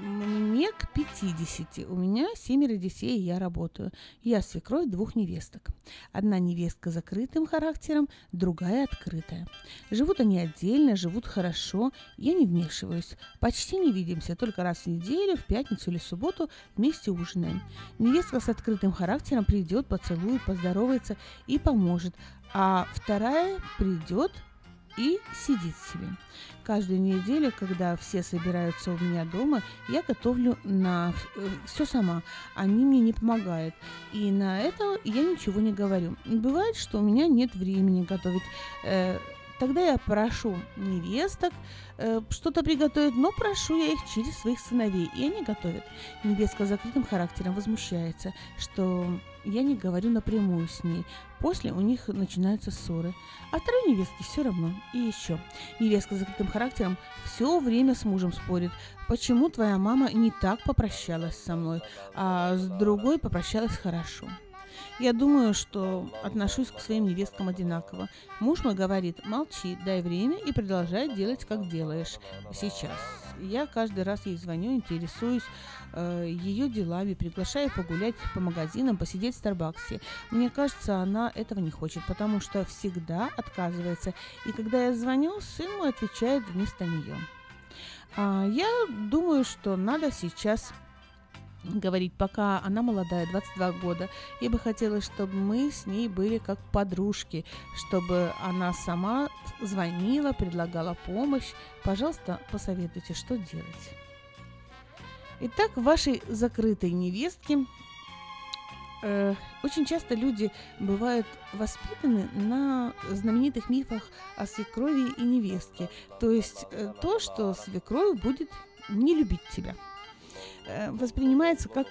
Мне к 50. У меня семеро детей, и я работаю. Я свекровь двух невесток. Одна невестка закрытым характером, другая открытая. Живут они отдельно, живут хорошо. Я не вмешиваюсь. Почти не видимся, только раз в неделю, в пятницу или субботу вместе ужинаем. Невестка с открытым характером придет, поцелует, поздоровается и поможет. А вторая придет и сидит себе. Каждую неделю, когда все собираются у меня дома, я готовлю на все сама. Они мне не помогают. И на это я ничего не говорю. Бывает, что у меня нет времени готовить. Э, Тогда я прошу невесток э, что-то приготовить, но прошу я их через своих сыновей, и они готовят. Невестка с закрытым характером возмущается, что я не говорю напрямую с ней. После у них начинаются ссоры. А второй невестке все равно. И еще. Невестка с закрытым характером все время с мужем спорит. Почему твоя мама не так попрощалась со мной, а с другой попрощалась хорошо? Я думаю, что отношусь к своим невесткам одинаково. Муж мой говорит, молчи, дай время и продолжай делать, как делаешь сейчас. Я каждый раз ей звоню, интересуюсь э, ее делами, приглашаю погулять по магазинам, посидеть в Старбаксе. Мне кажется, она этого не хочет, потому что всегда отказывается. И когда я звоню, сын мой отвечает вместо нее. А, я думаю, что надо сейчас говорить, пока она молодая, 22 года. Я бы хотела, чтобы мы с ней были как подружки, чтобы она сама звонила, предлагала помощь. Пожалуйста, посоветуйте, что делать. Итак, вашей закрытой невестке э, очень часто люди бывают воспитаны на знаменитых мифах о свекрови и невестке. То есть э, то, что свекровь будет не любить тебя – воспринимается как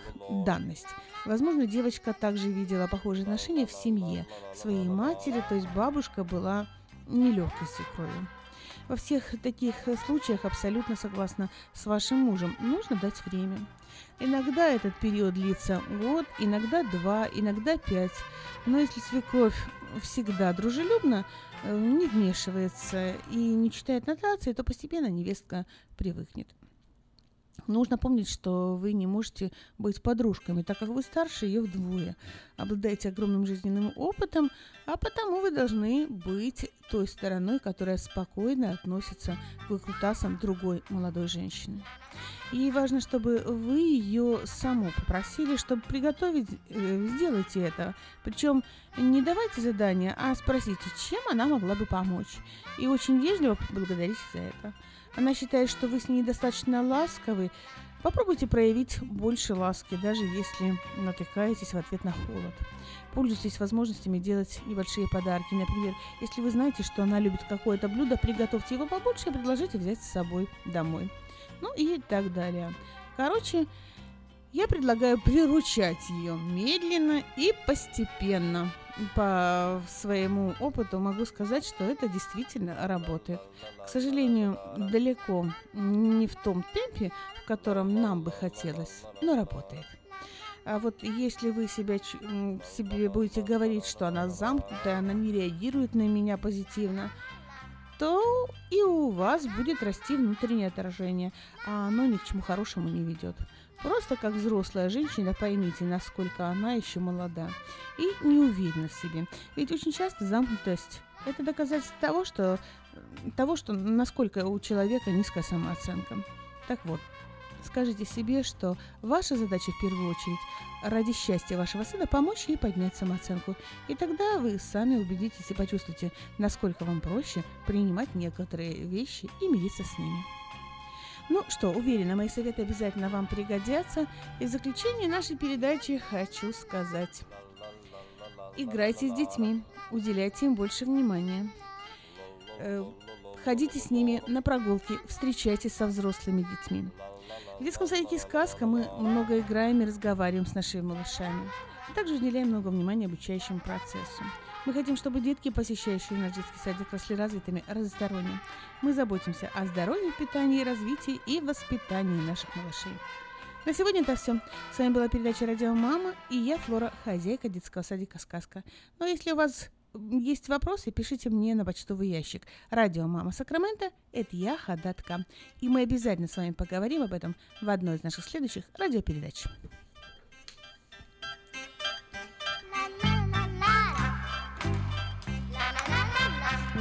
данность. Возможно, девочка также видела похожие отношения в семье своей матери, то есть бабушка была нелегкой свекровью. Во всех таких случаях абсолютно согласна с вашим мужем. Нужно дать время. Иногда этот период длится год, иногда два, иногда пять. Но если свекровь всегда дружелюбно, э, не вмешивается и не читает нотации, то постепенно невестка привыкнет. Нужно помнить, что вы не можете быть подружками, так как вы старше ее вдвое, обладаете огромным жизненным опытом, а потому вы должны быть той стороной, которая спокойно относится к выкрутасам другой молодой женщины. И важно, чтобы вы ее саму попросили, чтобы приготовить, э, сделайте это. Причем не давайте задания, а спросите, чем она могла бы помочь. И очень вежливо поблагодарите за это она считает, что вы с ней достаточно ласковы, попробуйте проявить больше ласки, даже если натыкаетесь в ответ на холод. Пользуйтесь возможностями делать небольшие подарки. Например, если вы знаете, что она любит какое-то блюдо, приготовьте его побольше и предложите взять с собой домой. Ну и так далее. Короче, я предлагаю приручать ее медленно и постепенно по своему опыту могу сказать, что это действительно работает. К сожалению, далеко не в том темпе, в котором нам бы хотелось, но работает. А вот если вы себя, себе будете говорить, что она замкнутая, она не реагирует на меня позитивно, то и у вас будет расти внутреннее отражение, а оно ни к чему хорошему не ведет. Просто как взрослая женщина поймите, насколько она еще молода и не уверена в себе. Ведь очень часто замкнутость – это доказательство того, что, того, что насколько у человека низкая самооценка. Так вот, скажите себе, что ваша задача в первую очередь ради счастья вашего сына помочь ей поднять самооценку. И тогда вы сами убедитесь и почувствуете, насколько вам проще принимать некоторые вещи и мириться с ними. Ну что, уверена, мои советы обязательно вам пригодятся. И в заключение нашей передачи хочу сказать. Играйте с детьми, уделяйте им больше внимания. Э, ходите с ними на прогулки, встречайтесь со взрослыми детьми. В детском садике «Сказка» мы много играем и разговариваем с нашими малышами. Также уделяем много внимания обучающему процессу. Мы хотим, чтобы детки, посещающие наш детский садик, росли развитыми разносторонне. Мы заботимся о здоровье, питании, развитии и воспитании наших малышей. На сегодня это все. С вами была передача «Радио Мама» и я, Флора, хозяйка детского садика «Сказка». Но если у вас есть вопросы, пишите мне на почтовый ящик. Радио Мама Сакраменто – это я, Хадатка. И мы обязательно с вами поговорим об этом в одной из наших следующих радиопередач.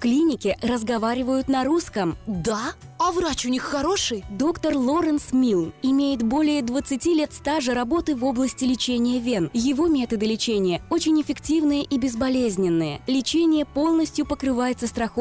В клинике разговаривают на русском. Да? А врач у них хороший? Доктор Лоренс Милл имеет более 20 лет стажа работы в области лечения вен. Его методы лечения очень эффективные и безболезненные. Лечение полностью покрывается страховкой